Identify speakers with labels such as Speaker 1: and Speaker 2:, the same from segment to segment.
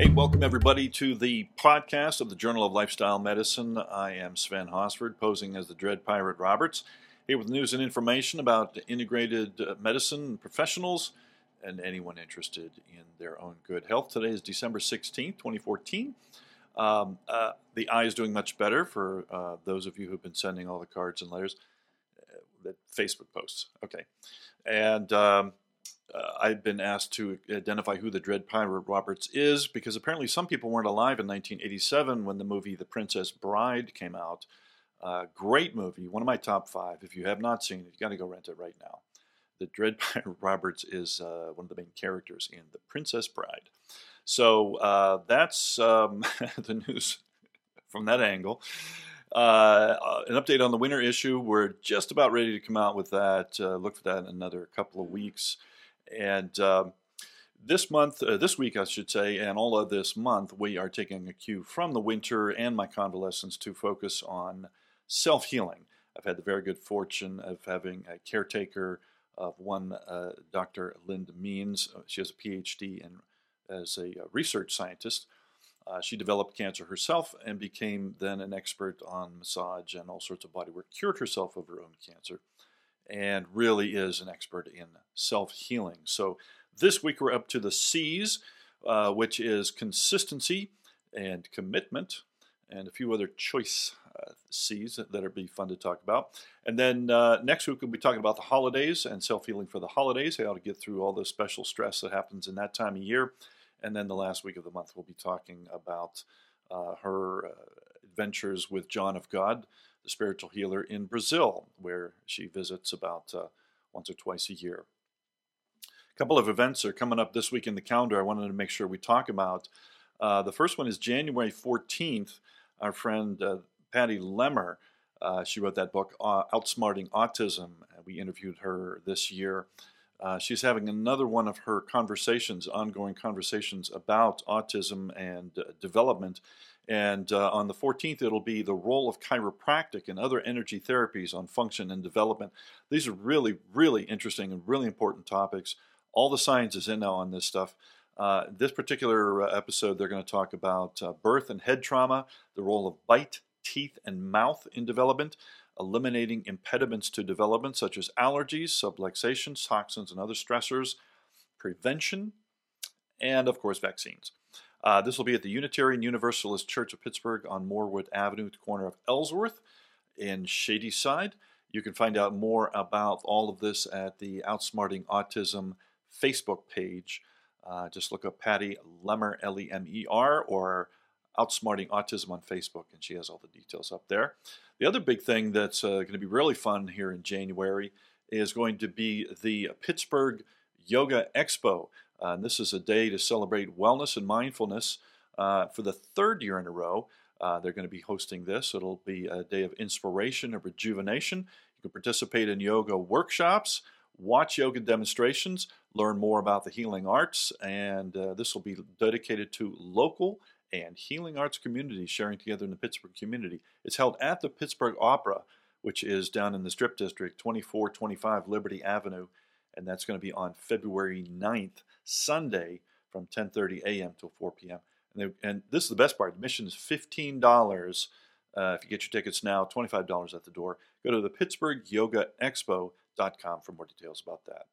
Speaker 1: Hey, welcome everybody to the podcast of the Journal of Lifestyle Medicine. I am Sven Hosford, posing as the Dread Pirate Roberts, here with news and information about integrated uh, medicine professionals and anyone interested in their own good health. Today is December 16th, 2014. Um, uh, the eye is doing much better for uh, those of you who've been sending all the cards and letters, uh, the Facebook posts. Okay. And um, uh, I've been asked to identify who the Dread Pirate Roberts is because apparently some people weren't alive in 1987 when the movie The Princess Bride came out. Uh, great movie, one of my top five. If you have not seen it, you got to go rent it right now. The Dread Pirate Roberts is uh, one of the main characters in The Princess Bride. So uh, that's um, the news from that angle. Uh, an update on the winter issue. We're just about ready to come out with that. Uh, look for that in another couple of weeks. And um, this month, uh, this week, I should say, and all of this month, we are taking a cue from the winter and my convalescence to focus on self healing. I've had the very good fortune of having a caretaker of one, uh, Dr. Linda Means. Uh, she has a PhD in, as a uh, research scientist. Uh, she developed cancer herself and became then an expert on massage and all sorts of bodywork, cured herself of her own cancer and really is an expert in self healing. So this week we're up to the C's, uh, which is consistency and commitment, and a few other choice uh, C's that are be fun to talk about. And then uh, next week we'll be talking about the holidays and self healing for the holidays, how to get through all the special stress that happens in that time of year. And then the last week of the month we'll be talking about uh, her uh, adventures with John of God the spiritual healer in Brazil, where she visits about uh, once or twice a year. A couple of events are coming up this week in the calendar I wanted to make sure we talk about. Uh, the first one is January 14th. Our friend uh, Patty Lemer, uh, she wrote that book, Outsmarting Autism. We interviewed her this year. Uh, she's having another one of her conversations, ongoing conversations about autism and uh, development and uh, on the 14th, it'll be the role of chiropractic and other energy therapies on function and development. These are really, really interesting and really important topics. All the science is in now on this stuff. Uh, this particular uh, episode, they're going to talk about uh, birth and head trauma, the role of bite, teeth, and mouth in development, eliminating impediments to development such as allergies, subluxations, toxins, and other stressors, prevention, and of course, vaccines. Uh, this will be at the Unitarian Universalist Church of Pittsburgh on Morewood Avenue at the corner of Ellsworth in Shadyside. You can find out more about all of this at the Outsmarting Autism Facebook page. Uh, just look up Patty Lemer, L E M E R, or Outsmarting Autism on Facebook, and she has all the details up there. The other big thing that's uh, going to be really fun here in January is going to be the Pittsburgh Yoga Expo. Uh, and this is a day to celebrate wellness and mindfulness uh, for the third year in a row. Uh, they're going to be hosting this. It'll be a day of inspiration and rejuvenation. You can participate in yoga workshops, watch yoga demonstrations, learn more about the healing arts, and uh, this will be dedicated to local and healing arts communities sharing together in the Pittsburgh community. It's held at the Pittsburgh Opera, which is down in the Strip District, 2425 Liberty Avenue, and that's going to be on February 9th Sunday from 10:30 a.m. till 4 p.m. And, they, and, this is the best part. Admission is fifteen dollars. Uh, if you get your tickets now, twenty-five dollars at the door. Go to the Pittsburgh Yoga Expo.com for more details about that.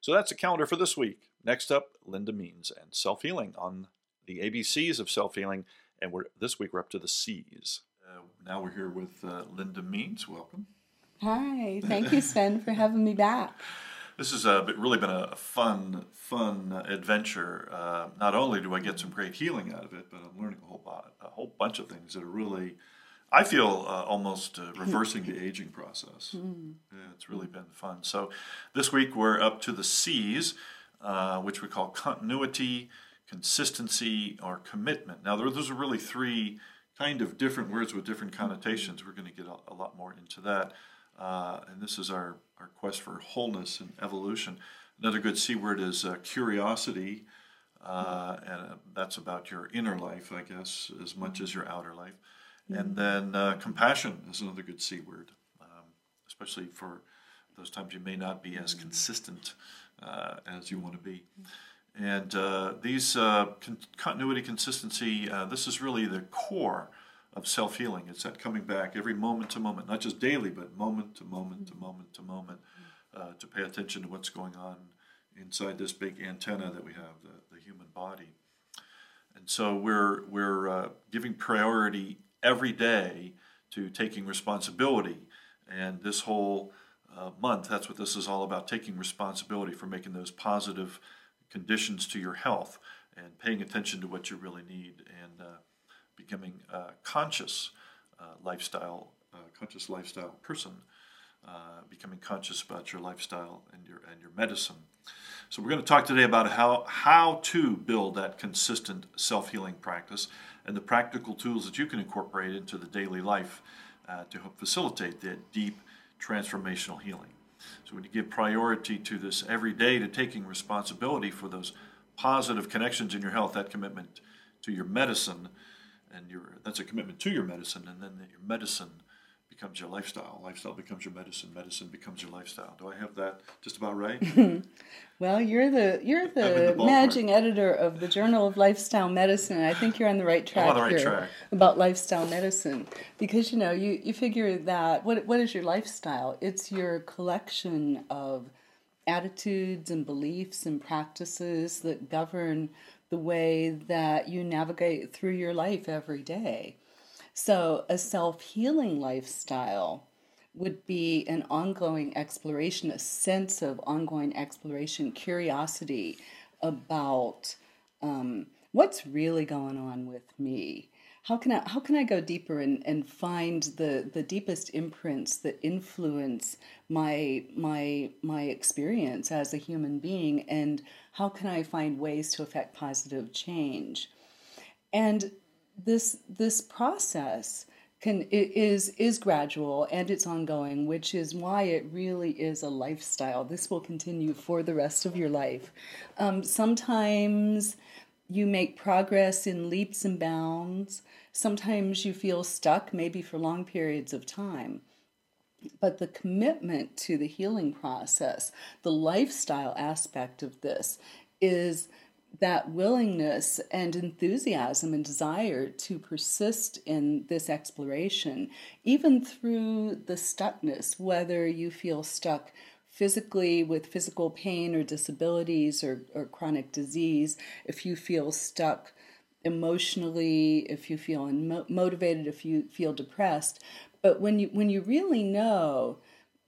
Speaker 1: So that's the calendar for this week. Next up, Linda Means and self healing on the ABCs of self healing, and we're this week we're up to the C's. Uh, now we're here with uh, Linda Means. Welcome.
Speaker 2: Hi, thank you, Sven, for having me back
Speaker 1: this has uh, really been a fun, fun adventure. Uh, not only do I get some great healing out of it, but I'm learning a whole lot, a whole bunch of things that are really, I feel, uh, almost uh, reversing the aging process. Mm. Yeah, it's really been fun. So this week we're up to the C's, uh, which we call continuity, consistency, or commitment. Now those are really three kind of different words with different connotations. We're going to get a, a lot more into that. Uh, and this is our, our quest for wholeness and evolution. Another good C word is uh, curiosity, uh, and uh, that's about your inner life, I guess, as much as your outer life. Mm-hmm. And then uh, compassion is another good C word, um, especially for those times you may not be as consistent uh, as you want to be. And uh, these uh, con- continuity, consistency, uh, this is really the core of self healing. It's that coming back every moment to moment, not just daily, but moment to moment to moment to moment, uh, to pay attention to what's going on inside this big antenna that we have, the, the human body. And so we're, we're uh, giving priority every day to taking responsibility. And this whole uh, month, that's what this is all about taking responsibility for making those positive conditions to your health and paying attention to what you really need and uh, becoming a conscious uh, lifestyle, uh, conscious lifestyle person. Uh, becoming conscious about your lifestyle and your and your medicine. So we're going to talk today about how how to build that consistent self-healing practice and the practical tools that you can incorporate into the daily life uh, to help facilitate that deep transformational healing. So when you give priority to this every day to taking responsibility for those positive connections in your health, that commitment to your medicine, and your that's a commitment to your medicine, and then your medicine becomes your lifestyle. Lifestyle becomes your medicine. Medicine becomes your lifestyle. Do I have that just about right?
Speaker 2: well, you're the you're the, the managing editor of the Journal of Lifestyle Medicine. I think you're on the right track
Speaker 1: the right
Speaker 2: here
Speaker 1: track.
Speaker 2: about lifestyle medicine because you know you you figure that what what is your lifestyle? It's your collection of attitudes and beliefs and practices that govern the way that you navigate through your life every day. So, a self healing lifestyle would be an ongoing exploration, a sense of ongoing exploration, curiosity about um, what's really going on with me. How can I how can I go deeper and, and find the, the deepest imprints that influence my my my experience as a human being and how can I find ways to affect positive change? And this this process can is is gradual and it's ongoing, which is why it really is a lifestyle. This will continue for the rest of your life. Um, sometimes you make progress in leaps and bounds. Sometimes you feel stuck, maybe for long periods of time. But the commitment to the healing process, the lifestyle aspect of this, is that willingness and enthusiasm and desire to persist in this exploration, even through the stuckness, whether you feel stuck physically with physical pain or disabilities or, or chronic disease, if you feel stuck emotionally, if you feel unmotivated, if you feel depressed. But when you when you really know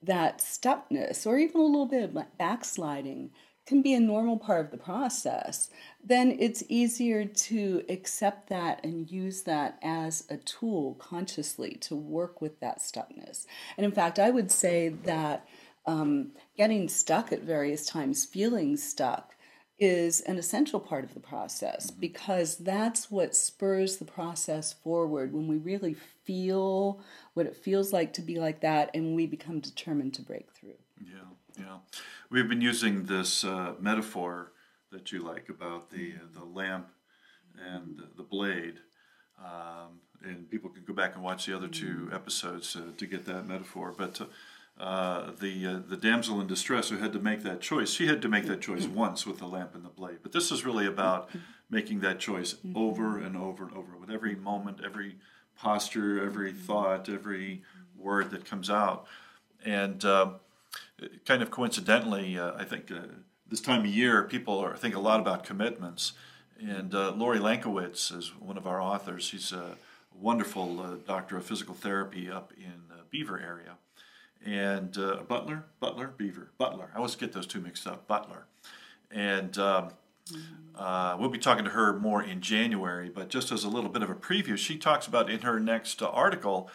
Speaker 2: that stuckness or even a little bit of backsliding can be a normal part of the process, then it's easier to accept that and use that as a tool consciously to work with that stuckness. And in fact, I would say that um, getting stuck at various times, feeling stuck, is an essential part of the process mm-hmm. because that's what spurs the process forward when we really feel what it feels like to be like that and we become determined to break through.
Speaker 1: Yeah, yeah. We've been using this uh, metaphor that you like about the uh, the lamp and the blade, um, and people can go back and watch the other two episodes uh, to get that metaphor. But uh, the uh, the damsel in distress who had to make that choice, she had to make that choice once with the lamp and the blade. But this is really about making that choice over and over and over with every moment, every posture, every thought, every word that comes out, and uh, kind of coincidentally, uh, I think uh, this time of year, people are think a lot about commitments. And uh, Lori Lankowitz is one of our authors. She's a wonderful doctor of physical therapy up in Beaver area. And uh, Butler, Butler, Beaver, Butler. I always get those two mixed up. Butler. And um, uh, we'll be talking to her more in January, but just as a little bit of a preview, she talks about in her next article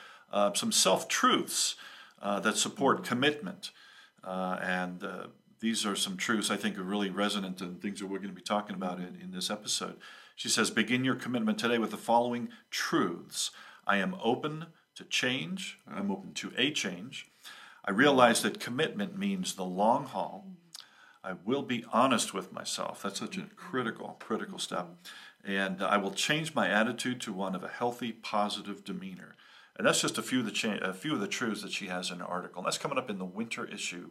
Speaker 1: some self truths that support commitment. Uh, and uh, these are some truths I think are really resonant and things that we're going to be talking about in, in this episode. She says, Begin your commitment today with the following truths I am open to change, I'm open to a change. I realize that commitment means the long haul. I will be honest with myself. That's such a critical, critical step. And I will change my attitude to one of a healthy, positive demeanor. And that's just a few of the cha- a few of the truths that she has in her article. And that's coming up in the winter issue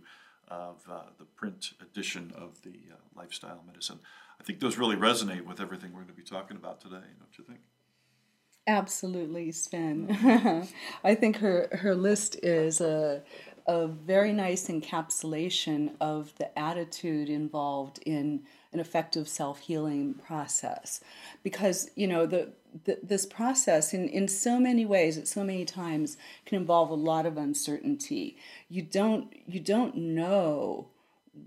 Speaker 1: of uh, the print edition of the uh, Lifestyle Medicine. I think those really resonate with everything we're going to be talking about today, don't you think?
Speaker 2: Absolutely, Sven. I think her her list is a a very nice encapsulation of the attitude involved in an effective self healing process, because you know the, the this process in in so many ways at so many times can involve a lot of uncertainty. You don't you don't know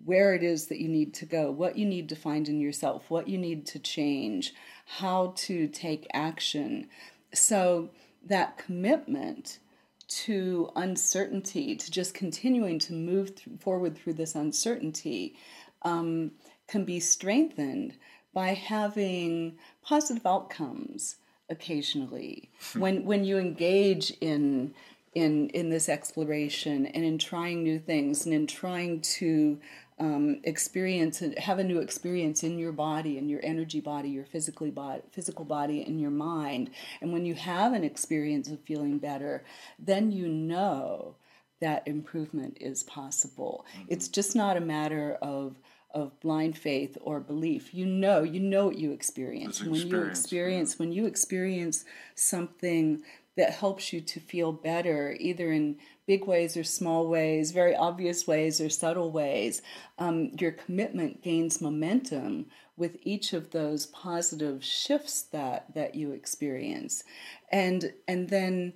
Speaker 2: where it is that you need to go, what you need to find in yourself, what you need to change, how to take action. So that commitment to uncertainty, to just continuing to move th- forward through this uncertainty, um, can be strengthened by having positive outcomes occasionally. when when you engage in in in this exploration and in trying new things and in trying to um, experience and have a new experience in your body and your energy body, your physically body, physical body, and your mind. And when you have an experience of feeling better, then you know that improvement is possible. Mm-hmm. It's just not a matter of of blind faith or belief. You know, you know what you experience. When you experience yeah. when you experience something that helps you to feel better, either in big ways or small ways, very obvious ways or subtle ways, um, your commitment gains momentum with each of those positive shifts that that you experience, and and then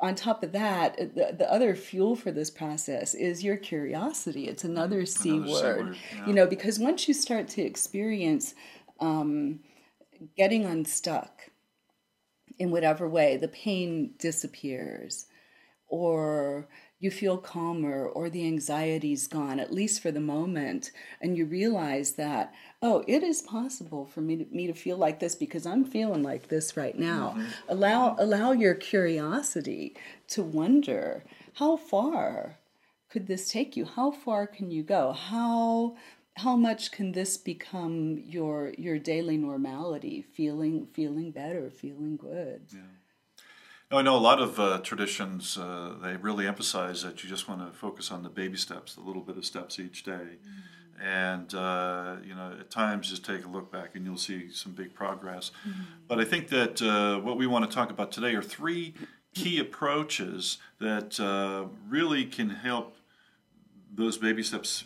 Speaker 2: on top of that, the, the other fuel for this process is your curiosity. It's another mm, C another word, word yeah. you know, because once you start to experience um, getting unstuck in whatever way, the pain disappears, or you feel calmer, or the anxiety's gone, at least for the moment, and you realize that, oh, it is possible for me to, me to feel like this because I'm feeling like this right now. Mm-hmm. Allow, allow your curiosity to wonder how far could this take you? How far can you go? How how much can this become your your daily normality feeling feeling better feeling good
Speaker 1: yeah I know a lot of uh, traditions, uh, they really emphasize that you just want to focus on the baby steps, the little bit of steps each day. Mm-hmm. And, uh, you know, at times just take a look back and you'll see some big progress. Mm-hmm. But I think that uh, what we want to talk about today are three key approaches that uh, really can help those baby steps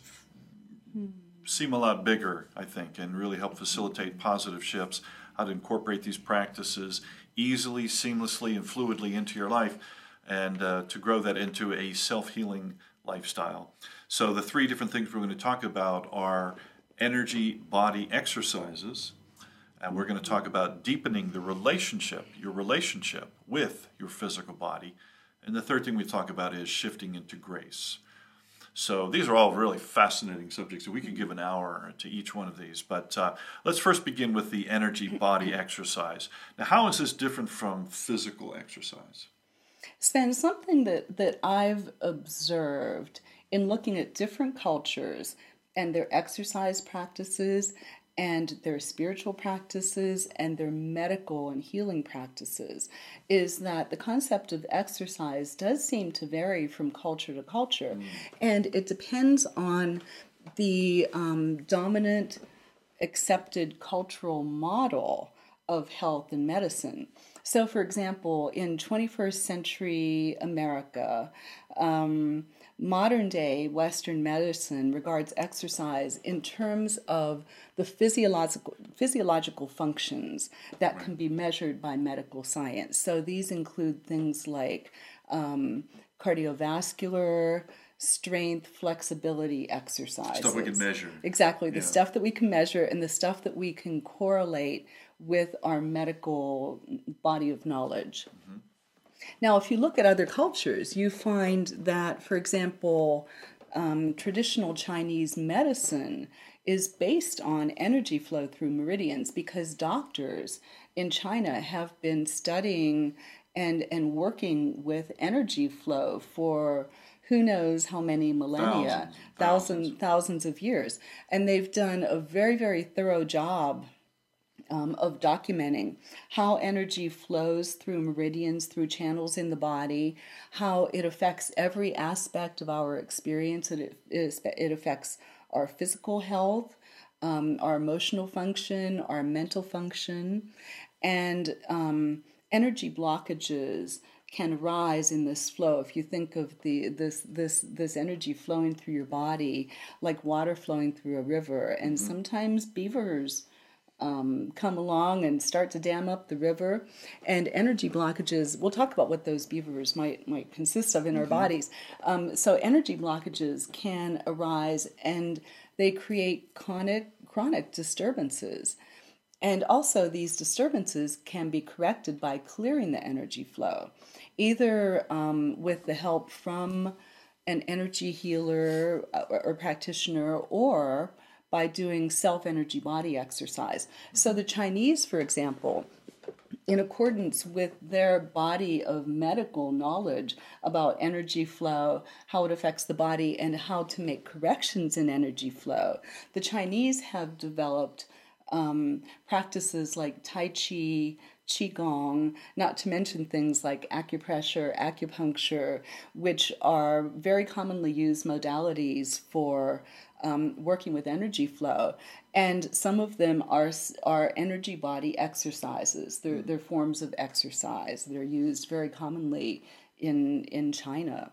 Speaker 1: mm-hmm seem a lot bigger, I think, and really help facilitate positive shifts, how to incorporate these practices easily, seamlessly, and fluidly into your life, and uh, to grow that into a self healing lifestyle. So, the three different things we're going to talk about are energy body exercises. And we're going to talk about deepening the relationship, your relationship with your physical body. And the third thing we talk about is shifting into grace. So these are all really fascinating subjects. We could give an hour to each one of these. But uh, let's first begin with the energy body exercise. Now, how is this different from physical exercise?
Speaker 2: Sven, something that, that I've observed in looking at different cultures and their exercise practices and their spiritual practices and their medical and healing practices is that the concept of exercise does seem to vary from culture to culture. Mm. And it depends on the um, dominant accepted cultural model of health and medicine. So, for example, in 21st century America, um, modern day Western medicine regards exercise in terms of the physiological, physiological functions that can be measured by medical science. So these include things like um, cardiovascular, strength, flexibility exercises.
Speaker 1: Stuff we can measure.
Speaker 2: Exactly, the yeah. stuff that we can measure and the stuff that we can correlate with our medical body of knowledge. Mm-hmm. Now, if you look at other cultures, you find that, for example, um, traditional Chinese medicine is based on energy flow through meridians because doctors in China have been studying and, and working with energy flow for who knows how many millennia, thousands, thousands, thousands of years. And they've done a very, very thorough job um, of documenting how energy flows through meridians, through channels in the body, how it affects every aspect of our experience. It, it, it affects our physical health, um, our emotional function, our mental function, and um, energy blockages can arise in this flow. If you think of the this this this energy flowing through your body like water flowing through a river, and mm-hmm. sometimes beavers um, come along and start to dam up the river, and energy blockages. We'll talk about what those beavers might might consist of in mm-hmm. our bodies. Um, so energy blockages can arise, and they create chronic chronic disturbances. And also, these disturbances can be corrected by clearing the energy flow, either um, with the help from an energy healer uh, or, or practitioner or by doing self energy body exercise. So, the Chinese, for example, in accordance with their body of medical knowledge about energy flow, how it affects the body, and how to make corrections in energy flow, the Chinese have developed um, practices like Tai Chi, Qigong, not to mention things like acupressure, acupuncture, which are very commonly used modalities for um, working with energy flow. And some of them are, are energy body exercises. They're, they're forms of exercise. They're used very commonly in, in China.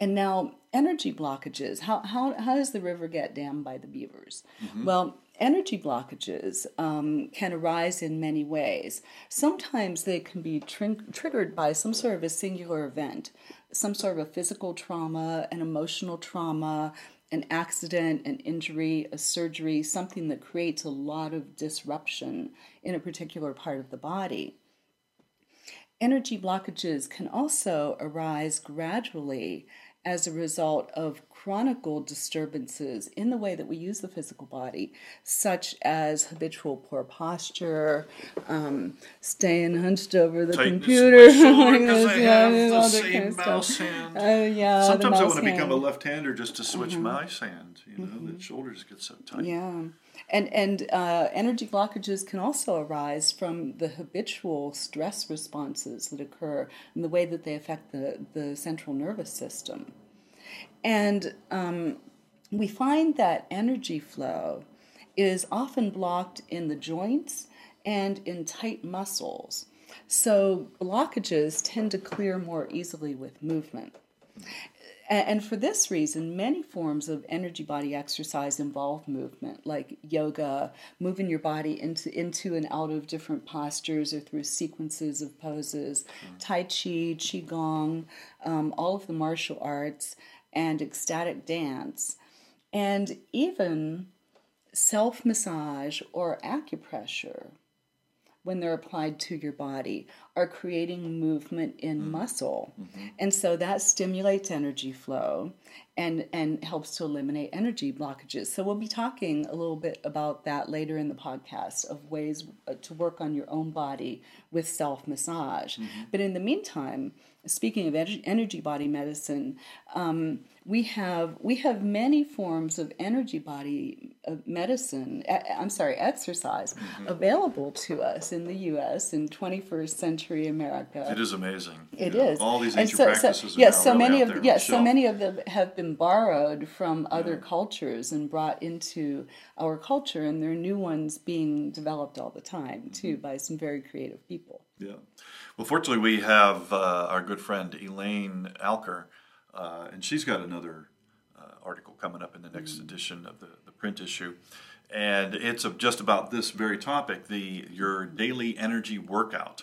Speaker 2: And now, energy blockages. How, how, how does the river get dammed by the beavers? Mm-hmm. Well, energy blockages um, can arise in many ways. Sometimes they can be tr- triggered by some sort of a singular event, some sort of a physical trauma, an emotional trauma, an accident, an injury, a surgery, something that creates a lot of disruption in a particular part of the body. Energy blockages can also arise gradually as a result of chronic disturbances in the way that we use the physical body, such as habitual poor posture, um, staying hunched over the
Speaker 1: Tightness
Speaker 2: computer.
Speaker 1: yeah, Sometimes I want to become a left-hander just to switch mm-hmm. my hand. You know, mm-hmm. the shoulders get so tight.
Speaker 2: Yeah. And, and uh, energy blockages can also arise from the habitual stress responses that occur and the way that they affect the, the central nervous system. And um, we find that energy flow is often blocked in the joints and in tight muscles. So blockages tend to clear more easily with movement. And for this reason, many forms of energy body exercise involve movement, like yoga, moving your body into, into and out of different postures or through sequences of poses. Tai Chi, Qigong, um, all of the martial arts, and ecstatic dance, and even self massage or acupressure when they're applied to your body are creating movement in mm-hmm. muscle mm-hmm. and so that stimulates energy flow and and helps to eliminate energy blockages so we'll be talking a little bit about that later in the podcast of ways uh, to work on your own body with self massage mm-hmm. but in the meantime speaking of energy body medicine, um, we have we have many forms of energy body uh, medicine. I'm sorry, exercise mm-hmm. available to us in the U.S. in 21st century America.
Speaker 1: It is amazing.
Speaker 2: It is
Speaker 1: All these ancient so, practices.
Speaker 2: So, yes, so many of yes, so many of them have been borrowed from other yeah. cultures and brought into our culture, and there are new ones being developed all the time mm-hmm. too by some very creative people.
Speaker 1: Yeah. Well, fortunately, we have uh, our good friend Elaine Alker, uh, and she's got another uh, article coming up in the next mm. edition of the, the print issue. And it's just about this very topic the your daily energy workout.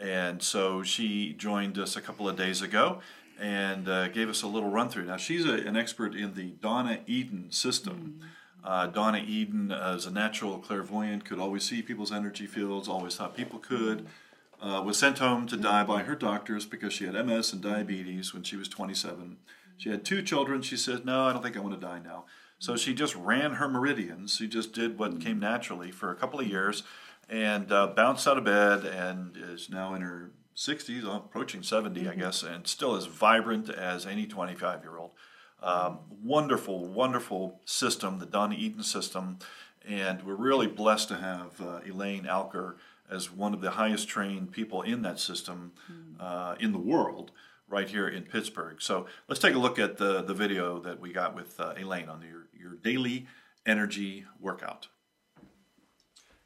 Speaker 1: And so she joined us a couple of days ago and uh, gave us a little run through. Now, she's a, an expert in the Donna Eden system. Mm. Uh, Donna Eden, as a natural clairvoyant, could always see people's energy fields, always thought people could uh, was sent home to die by her doctors because she had MS and diabetes when she was 27. She had two children. She said, No, I don't think I want to die now. So she just ran her meridians. She just did what came naturally for a couple of years and uh, bounced out of bed and is now in her 60s, approaching 70, mm-hmm. I guess, and still as vibrant as any 25 year old. Um, wonderful, wonderful system, the Donna Eden system And we're really blessed to have uh, Elaine Alker as one of the highest trained people in that system uh, in the world right here in Pittsburgh. So let's take a look at the, the video that we got with uh, Elaine on your, your daily energy workout.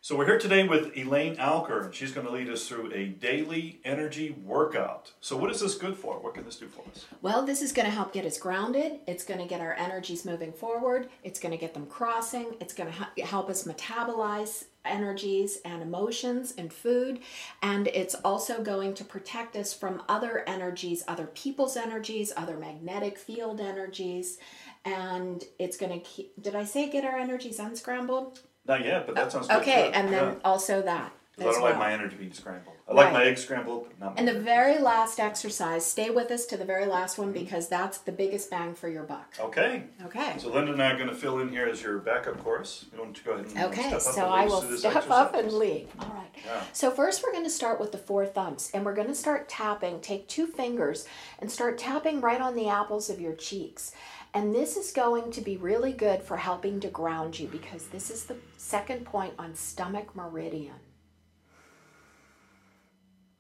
Speaker 1: So we're here today with Elaine Alker, and she's going to lead us through a daily energy workout. So what is this good for? What can this do for us?
Speaker 3: Well, this is going to help get us grounded. It's going to get our energies moving forward. It's going to get them crossing. It's going to help us metabolize energies and emotions and food. And it's also going to protect us from other energies, other people's energies, other magnetic field energies. And it's going to keep, did I say get our energies unscrambled?
Speaker 1: Not yet, but that sounds good.
Speaker 3: Okay,
Speaker 1: too.
Speaker 3: and then
Speaker 1: Yeah.
Speaker 3: like that.
Speaker 1: 'Cause I
Speaker 3: as
Speaker 1: don't like
Speaker 3: well.
Speaker 1: my energy being scrambled. I like
Speaker 3: Right.
Speaker 1: my eggs scrambled, but not my
Speaker 3: And the very last exercise, stay with us to the very last one mm-hmm. because that's the biggest bang for your buck.
Speaker 1: Okay.
Speaker 3: Okay.
Speaker 1: So Linda and I are going to fill in here as your backup chorus. You want to go ahead and
Speaker 3: Okay,
Speaker 1: step up
Speaker 3: so
Speaker 1: and
Speaker 3: I
Speaker 1: lead us
Speaker 3: will
Speaker 1: through this
Speaker 3: step up
Speaker 1: exercise?
Speaker 3: and lead. All right.
Speaker 1: Yeah.
Speaker 3: So first we're going to start with the four thumps and we're going to start tapping. Take two fingers and start tapping right on the apples of your cheeks. And this is going to be really good for helping to ground you because this is the second point on stomach meridian.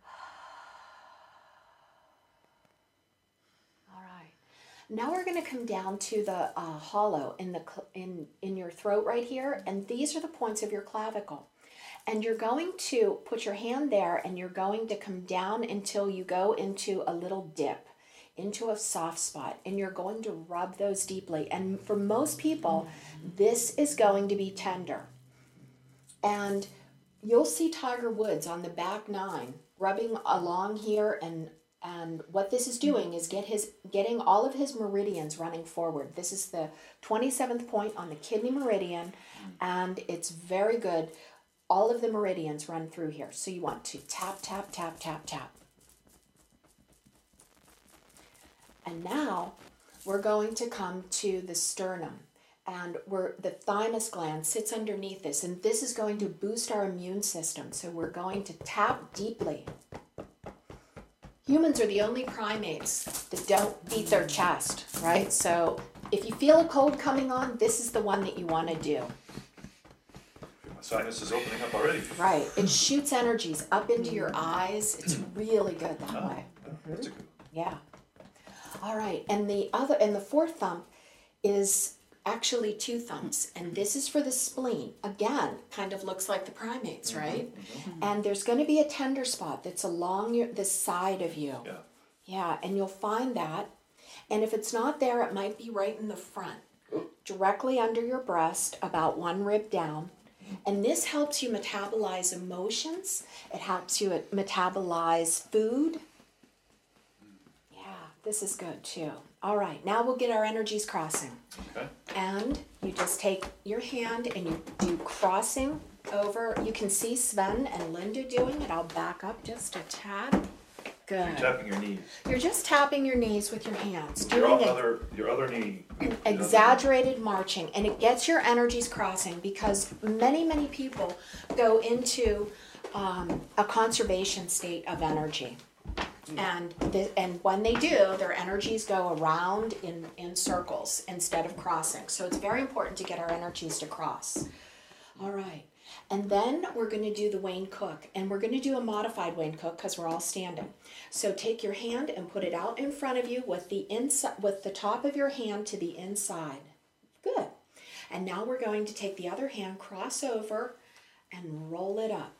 Speaker 3: All right. Now we're going to come down to the uh, hollow in the in in your throat right here, and these are the points of your clavicle. And you're going to put your hand there, and you're going to come down until you go into a little dip, into a soft spot, and you're going to rub those deeply. And for most people, this is going to be tender. And you'll see Tiger Woods on the back nine rubbing along here and and what this is doing is get his getting all of his meridians running forward. This is the 27th point on the kidney meridian and it's very good. All of the meridians run through here. So you want to tap tap tap tap tap. And now we're going to come to the sternum and where the thymus gland sits underneath this and this is going to boost our immune system. So we're going to tap deeply. Humans are the only primates that don't beat their chest, right? So if you feel a cold coming on, this is the one that you want to do.
Speaker 1: My sinus is opening up already.
Speaker 3: Right. It shoots energies up into your eyes. It's really good that
Speaker 1: Oh,
Speaker 3: way.
Speaker 1: that's a good
Speaker 3: Yeah. All right. And the other and the fourth thump is actually two thumps. And mm-hmm. this is for the spleen. Again, kind of looks like the primates, mm-hmm. right? Mm-hmm. And there's going to be a tender spot that's along your the side of you.
Speaker 1: Yeah.
Speaker 3: Yeah, and you'll find that. And if it's not there, it might be right in the front, directly under your breast, about one rib down. And this helps you metabolize emotions. It helps you metabolize food. This is good too. All right, now we'll get our energies crossing.
Speaker 1: Okay.
Speaker 3: And you just take your hand and you do crossing over. You can see Sven and Linda doing it. I'll back up just a tad.
Speaker 1: You're
Speaker 3: Good.
Speaker 1: tapping your knees.
Speaker 3: You're just tapping your knees with your hands,
Speaker 1: Your
Speaker 3: doing it
Speaker 1: other, your other knee.
Speaker 3: exaggerated marching, and it gets your energies crossing because many, many people go into um, a conservation state of energy. Mm-hmm. And the, and when they do, their energies go around in, in circles instead of crossing. So it's very important to get our energies to cross. All right. And then we're going to do the Wayne Cook. And we're going to do a modified Wayne Cook because we're all standing. So take your hand and put it out in front of you with the inside with the top of your hand to the inside. Good. And now we're going to take the other hand, cross over, and roll it up.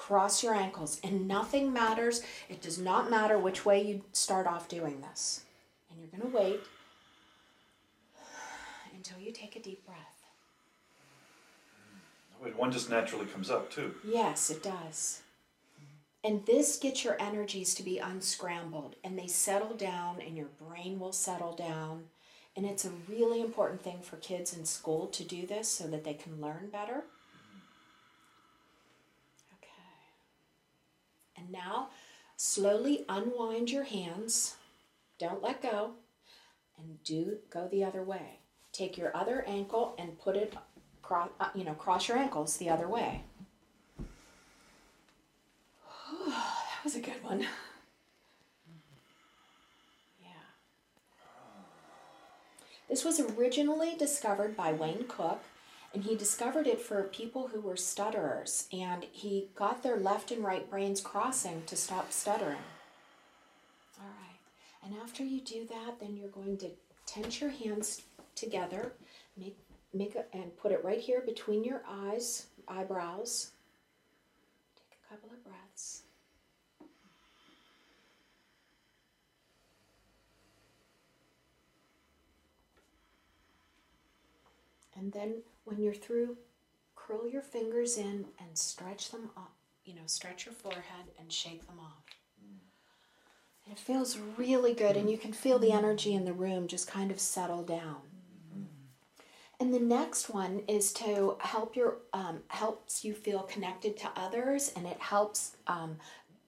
Speaker 3: Cross your ankles. And nothing matters. It does not matter which way you start off doing this. And you're going to wait until you take a deep breath.
Speaker 1: Oh, wait, one just naturally comes up too.
Speaker 3: Yes, it does. And this gets your energies to be unscrambled and they settle down and your brain will settle down. And it's a really important thing for kids in school to do this so that they can learn better. And now slowly unwind your hands. Don't let go. And do go the other way. Take your other ankle and put it cross, uh, you know, cross your ankles the other way. that was a good one. Yeah. This was originally discovered by Wayne Cook, And he discovered it for people who were stutterers, and he got their left and right brains crossing to stop stuttering. All right. And after you do that, then you're going to tense your hands together, make make a, and put it right here between your eyes, eyebrows. Take a couple of breaths. And then when you're through, curl your fingers in and stretch them up. You know, stretch your forehead and shake them off. It feels really good, and you can feel the energy in the room just kind of settle down. And the next one is to help your um, helps you feel connected to others, and it helps um,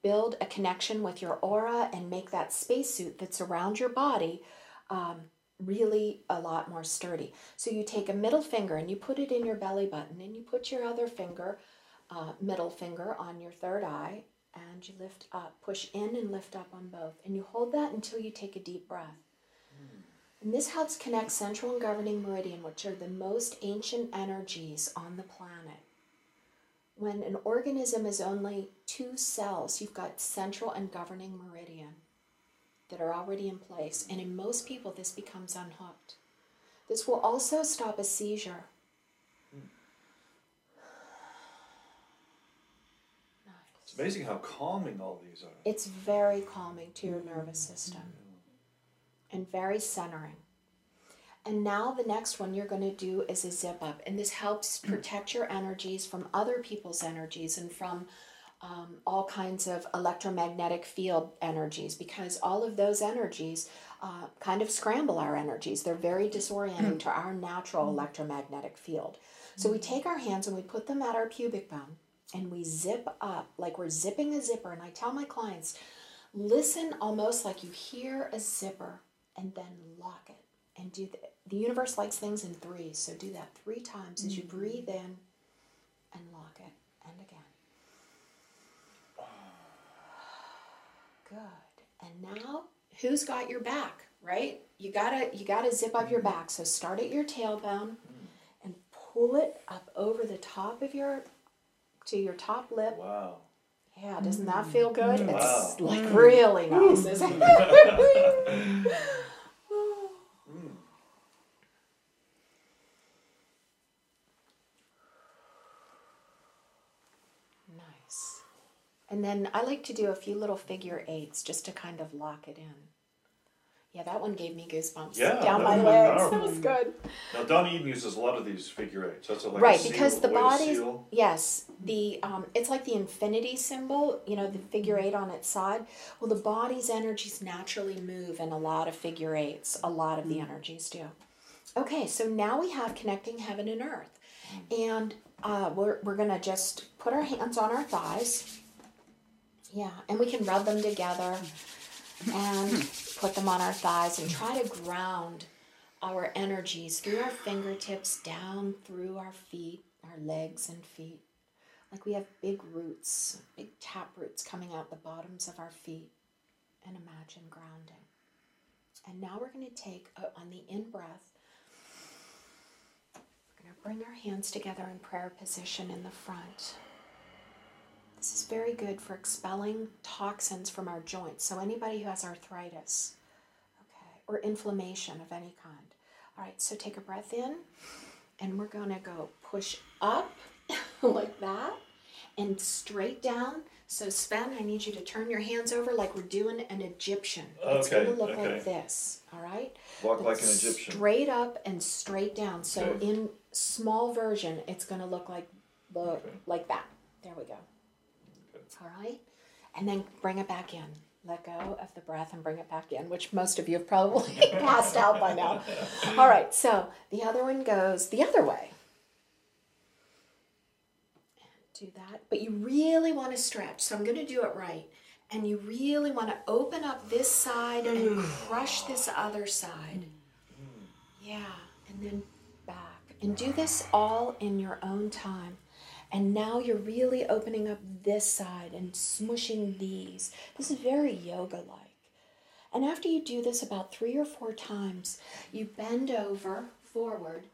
Speaker 3: build a connection with your aura and make that spacesuit that's around your body um, really a lot more sturdy. So you take a middle finger and you put it in your belly button, and you put your other finger, uh, middle finger, on your third eye, and you lift up, push in and lift up on both, and you hold that until you take a deep breath. And this helps connect central and governing meridian, which are the most ancient energies on the planet. When an organism is only two cells, you've got central and governing meridian that are already in place. And in most people, this becomes unhooked. This will also stop a seizure.
Speaker 1: It's amazing how calming all these are.
Speaker 3: It's very calming to your nervous system and very centering. And now the next one you're going to do is a zip up, and this helps protect your energies from other people's energies and from um, all kinds of electromagnetic field energies because all of those energies uh, kind of scramble our energies. They're very disorienting to our natural electromagnetic field. So we take our hands and we put them at our pubic bone and we zip up like we're zipping a zipper. And I tell my clients, listen almost like you hear a zipper and then lock it and do the, the universe likes things in threes so do that three times as you breathe in and lock it and again good. And now who's got your back right? You gotta you gotta zip up your mm-hmm. back. So start at your tailbone and pull it up over the top of your to your top lip.
Speaker 1: Wow.
Speaker 3: yeah doesn't that mm. feel good? Mm.
Speaker 1: Wow.
Speaker 3: it's like mm. really nice isn't it? Nice. And then I like to do a few little figure eights just to kind of lock it in. Yeah, that one gave me goosebumps
Speaker 1: Yeah,
Speaker 3: down my
Speaker 1: was
Speaker 3: legs.
Speaker 1: powerful.
Speaker 3: That was good.
Speaker 1: Now, Donna Eden uses a lot of these figure eights. That's a, like
Speaker 3: right,
Speaker 1: a seal,
Speaker 3: because the
Speaker 1: a way to
Speaker 3: body's
Speaker 1: seal.
Speaker 3: yes, the um, it's like the infinity symbol. You know, the figure eight on its side. Well, the body's energies naturally move in a lot of figure eights. A lot of the energies do. Okay, so now we have connecting heaven and earth, and uh, we're we're gonna just put our hands on our thighs. Yeah, and we can rub them together and put them on our thighs and try to ground our energies through our fingertips down through our feet, our legs and feet. Like we have big roots, big tap roots coming out the bottoms of our feet. And imagine grounding. And now we're going to take uh, on the in breath, we're going to bring our hands together in prayer position in the front. This is very good for expelling toxins from our joints. So, anybody who has arthritis, okay, or inflammation of any kind. All right, so take a breath in, and we're going to go push up like that and straight down. So, Sven, I need you to turn your hands over like we're doing an Egyptian. It's
Speaker 1: Okay,
Speaker 3: going to look
Speaker 1: okay.
Speaker 3: like this, all right?
Speaker 1: Walk like an Egyptian.
Speaker 3: Straight up and straight down. So,
Speaker 1: Okay.
Speaker 3: in small version, it's going to look like
Speaker 1: Okay.
Speaker 3: like that. There we go. All right. And then bring it back in. Let go of the breath and bring it back in, which most of you have probably passed out by now. All right. So the other one goes the other way. Do that. But you really want to stretch. So I'm going to do it right. And you really want to open up this side and mm. crush this other side. Mm. Yeah. And then back. And do this all in your own time. And now you're really opening up this side and smushing these. This is very yoga like. And after you do this about three or four times, you bend over forward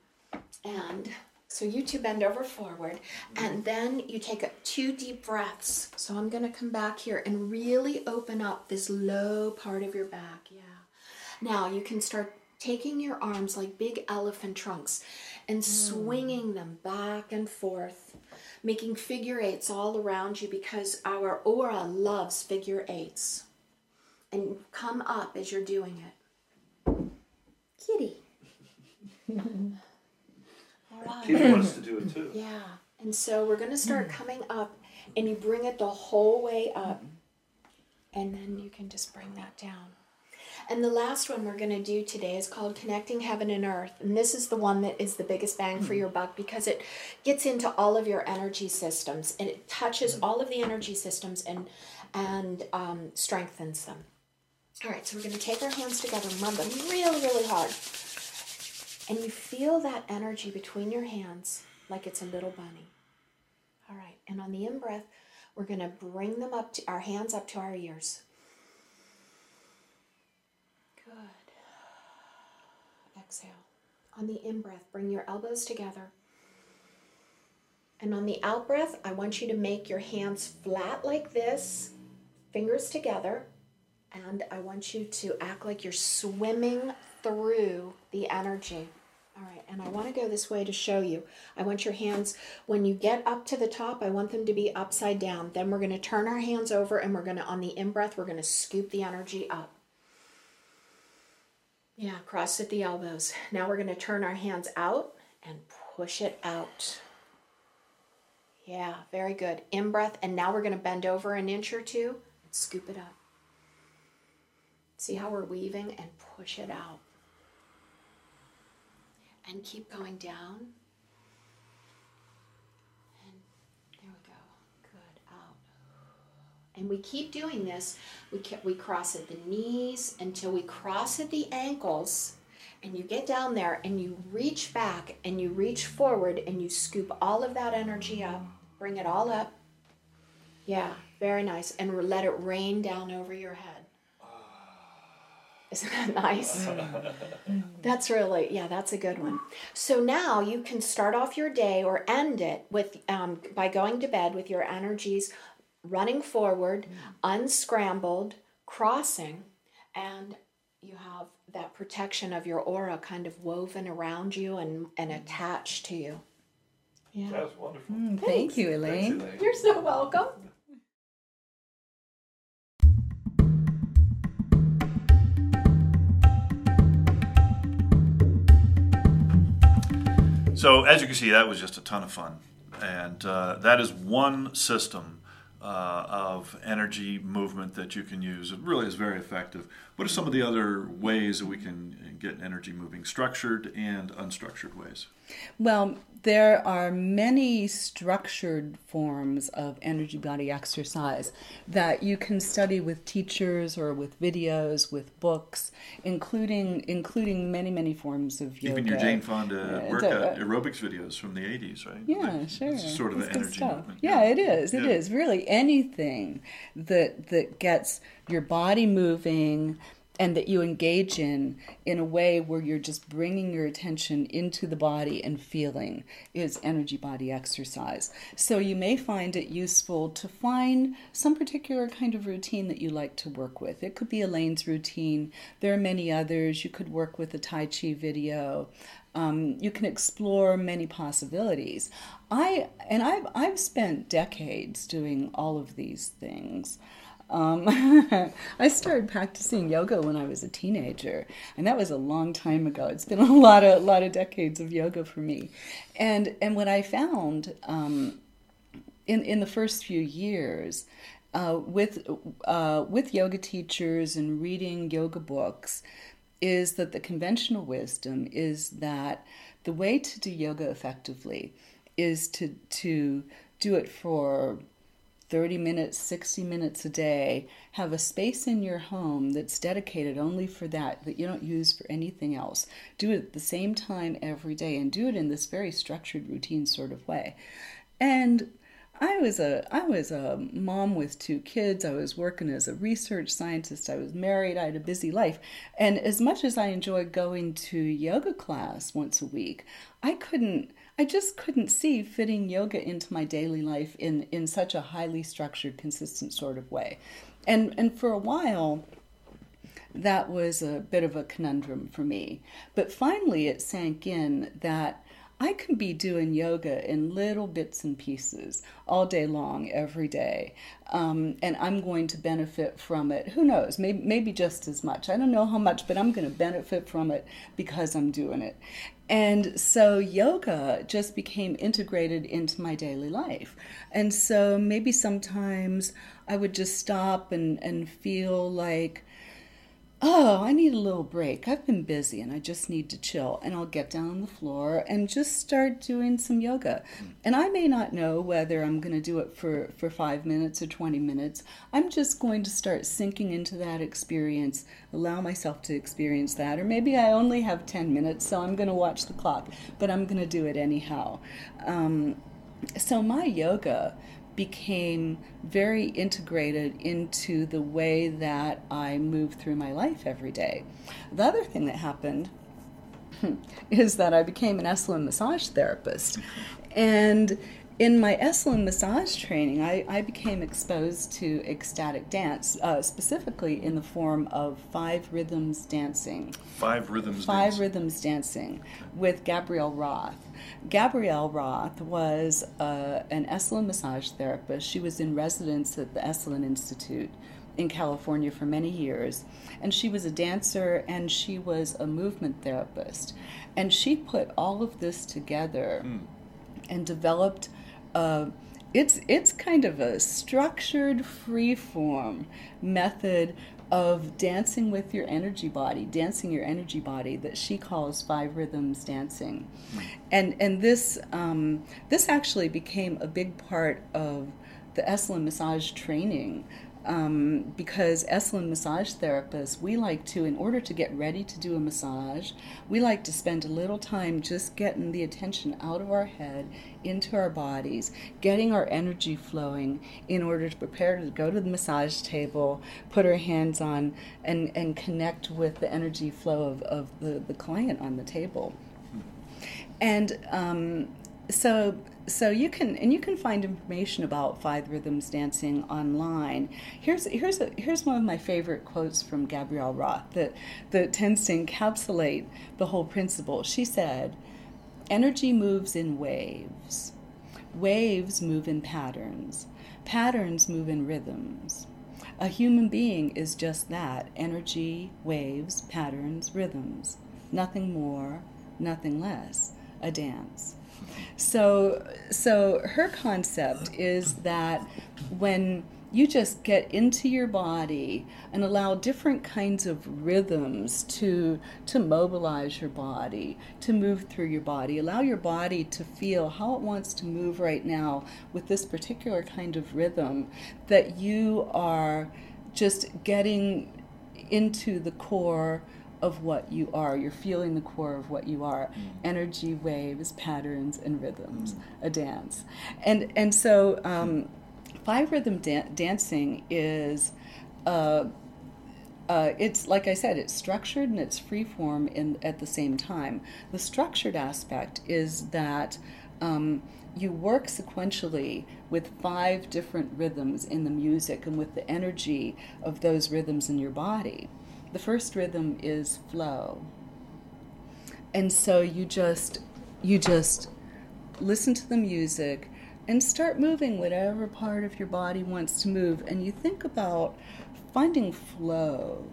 Speaker 3: and So you two bend over forward, and then you take two deep breaths. So I'm going to come back here and really open up this low part of your back. Yeah. Now you can start taking your arms like big elephant trunks and mm. swinging them back and forth, making figure eights all around you because our aura loves figure eights. And come up as you're doing it. Kitty. all right.
Speaker 1: Kitty wants to do it too.
Speaker 3: Yeah. And so we're going to start mm. coming up, and you bring it the whole way up. And then you can just bring that down. And the last one we're going to do today is called Connecting Heaven and Earth. And this is the one that is the biggest bang for your buck because it gets into all of your energy systems and it touches all of the energy systems and, and um, strengthens them. All right, so we're going to take our hands together rub them really, really hard. And you feel that energy between your hands like it's a little bunny. All right, and on the in breath, we're going to bring them up to our hands up to our ears. Exhale. On the in breath, bring your elbows together. And on the out breath, I want you to make your hands flat like this, fingers together, and I want you to act like you're swimming through the energy. All right, and I want to go this way to show you. I want your hands, when you get up to the top, I want them to be upside down. Then we're going to turn our hands over and we're going to, on the in breath, we're going to scoop the energy up. Yeah, cross at the elbows. Now we're going to turn our hands out and push it out. Yeah, very good. In breath, and now we're going to bend over an inch or two and scoop it up. See how we're weaving and push it out. And keep going down. And there we go. Good. Out. And we keep doing this. We, ke- we cross at the knees until we cross at the ankles. And you get down there and you reach back and you reach forward and you scoop all of that energy up. Bring it all up. Yeah, very nice. And let it rain down over your head. Isn't that nice? That's really, yeah, that's a good one. So now you can start off your day or end it with um, by going to bed with your energies running forward, unscrambled, crossing, and you have that protection of your aura kind of woven around you and, and attached to you. Yeah.
Speaker 1: That was wonderful.
Speaker 2: Mm, thank you, Elaine.
Speaker 3: You're so welcome.
Speaker 1: So, as you can see, that was just a ton of fun. And uh, that is one system uh, of energy movement that you can use. It really is very effective. What are some of the other ways that we can get energy moving, structured and unstructured ways?
Speaker 2: Well, there are many structured forms of energy body exercise that you can study with teachers or with videos, with books, including including many many forms of yoga.
Speaker 1: Even your Jane Fonda
Speaker 2: Yeah,
Speaker 1: workout aerobics videos from the 80s, right?
Speaker 2: Yeah,
Speaker 1: Like,
Speaker 2: sure.
Speaker 1: It's sort of
Speaker 2: It's
Speaker 1: energy movement.
Speaker 2: Yeah, it is. It
Speaker 1: Yeah.
Speaker 2: is really anything that that gets your body moving and that you engage in in a way where you're just bringing your attention into the body and feeling is energy body exercise. So you may find it useful to find some particular kind of routine that you like to work with. It could be Elaine's routine. There are many others. You could work with a Tai Chi video. Um, you can explore many possibilities. I and I've I've spent decades doing all of these things. Um, I started practicing yoga when I was a teenager, and that was a long time ago. It's been a lot of lot of decades of yoga for me, and and what I found um, in in the first few years uh, with uh, with yoga teachers and reading yoga books is that the conventional wisdom is that the way to do yoga effectively is to to do it for 30 minutes, 60 minutes a day, have a space in your home that's dedicated only for that, that you don't use for anything else. Do it at the same time every day and do it in this very structured, routine sort of way. And I was a I was a mom with two kids. I was working as a research scientist. I was married. I had a busy life. And as much as I enjoyed going to yoga class once a week, I couldn't I just couldn't see fitting yoga into my daily life in, in such a highly structured, consistent sort of way. And, and for a while, that was a bit of a conundrum for me. But finally, it sank in that I can be doing yoga in little bits and pieces all day long, every day. Um, and I'm going to benefit from it. Who knows? Maybe, maybe just as much. I don't know how much, but I'm going to benefit from it because I'm doing it. And so yoga just became integrated into my daily life. And so maybe sometimes I would just stop and, and feel like, oh, I need a little break. I've been busy and I just need to chill. And I'll get down on the floor and just start doing some yoga. And I may not know whether I'm going to do it for, for five minutes or 20 minutes. I'm just going to start sinking into that experience, allow myself to experience that. Or maybe I only have 10 minutes, so I'm going to watch the clock, but I'm going to do it anyhow. Um, so my yoga became very integrated into the way that I move through my life every day. The other thing that happened is that I became an Esalen massage therapist. And in my Esalen massage training, I, I became exposed to ecstatic dance, uh, specifically in the form of five rhythms dancing.
Speaker 1: Five rhythms
Speaker 2: Five
Speaker 1: dancing.
Speaker 2: rhythms dancing with Gabrielle Roth. Gabrielle Roth was uh, an Esalen massage therapist. She was in residence at the Esalen Institute in California for many years. And she was a dancer and she was a movement therapist. And she put all of this together and developed uh, it's it's kind of a structured free form method of dancing with your energy body, dancing your energy body that she calls five rhythms dancing, and and this um, this actually became a big part of the Esalen massage training um, because Esalen massage therapists, we like to, in order to get ready to do a massage, we like to spend a little time just getting the attention out of our head into our bodies, getting our energy flowing in order to prepare to go to the massage table, put our hands on, and, and connect with the energy flow of, of the, the client on the table. And um, so so you can and you can find information about five rhythms dancing online. Here's here's a, here's one of my favorite quotes from gabrielle roth that that tends to encapsulate the whole principle. She said energy moves in waves. Waves move in patterns. Patterns move in rhythms. A human being is just that energy waves patterns rhythms. Nothing more nothing less. A dance so, so her concept is that when you just get into your body and allow different kinds of rhythms to to mobilize your body to move through your body allow your body to feel how it wants to move right now with this particular kind of rhythm that you are just getting into the core of what you are. You're feeling the core of what you are. Mm. Energy, waves, patterns, and rhythms. Mm. A dance, and and so um, five rhythm da- dancing is. Uh, uh, it's like I said, it's structured and it's free form in at the same time. The structured aspect is that um, you work sequentially with five different rhythms in the music and with the energy of those rhythms in your body. The first rhythm is flow. And so you just you just listen to the music and start moving whatever part of your body wants to move. And you think about finding flow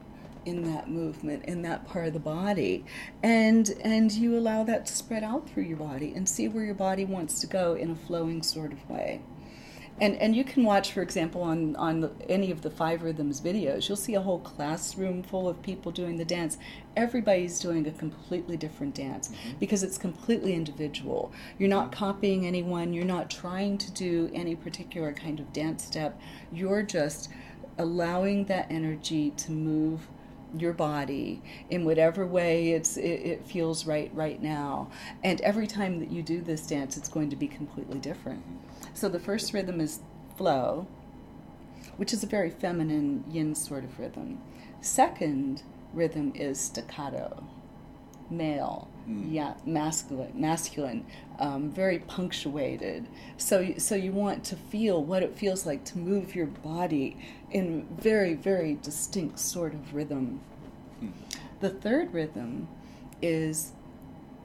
Speaker 2: in that movement in that part of the body. And and you allow that to spread out through your body and see where your body wants to go in a flowing sort of way and and you can watch, for example, on on any of the Five Rhythms videos, you'll see a whole classroom full of people doing the dance. Everybody's doing a completely different dance mm-hmm. because it's completely individual. You're not copying anyone. You're not trying to do any particular kind of dance step. You're just allowing that energy to move your body in whatever way it's it, it, feels right right now and every time that you do this dance it's going to be completely different so the first rhythm is flow, which is a very feminine yin sort of rhythm. Second rhythm is staccato, male. Yeah, masculine, masculine, um, very punctuated. So, so you want to feel what it feels like to move your body in very, very distinct sort of rhythm. The third rhythm is,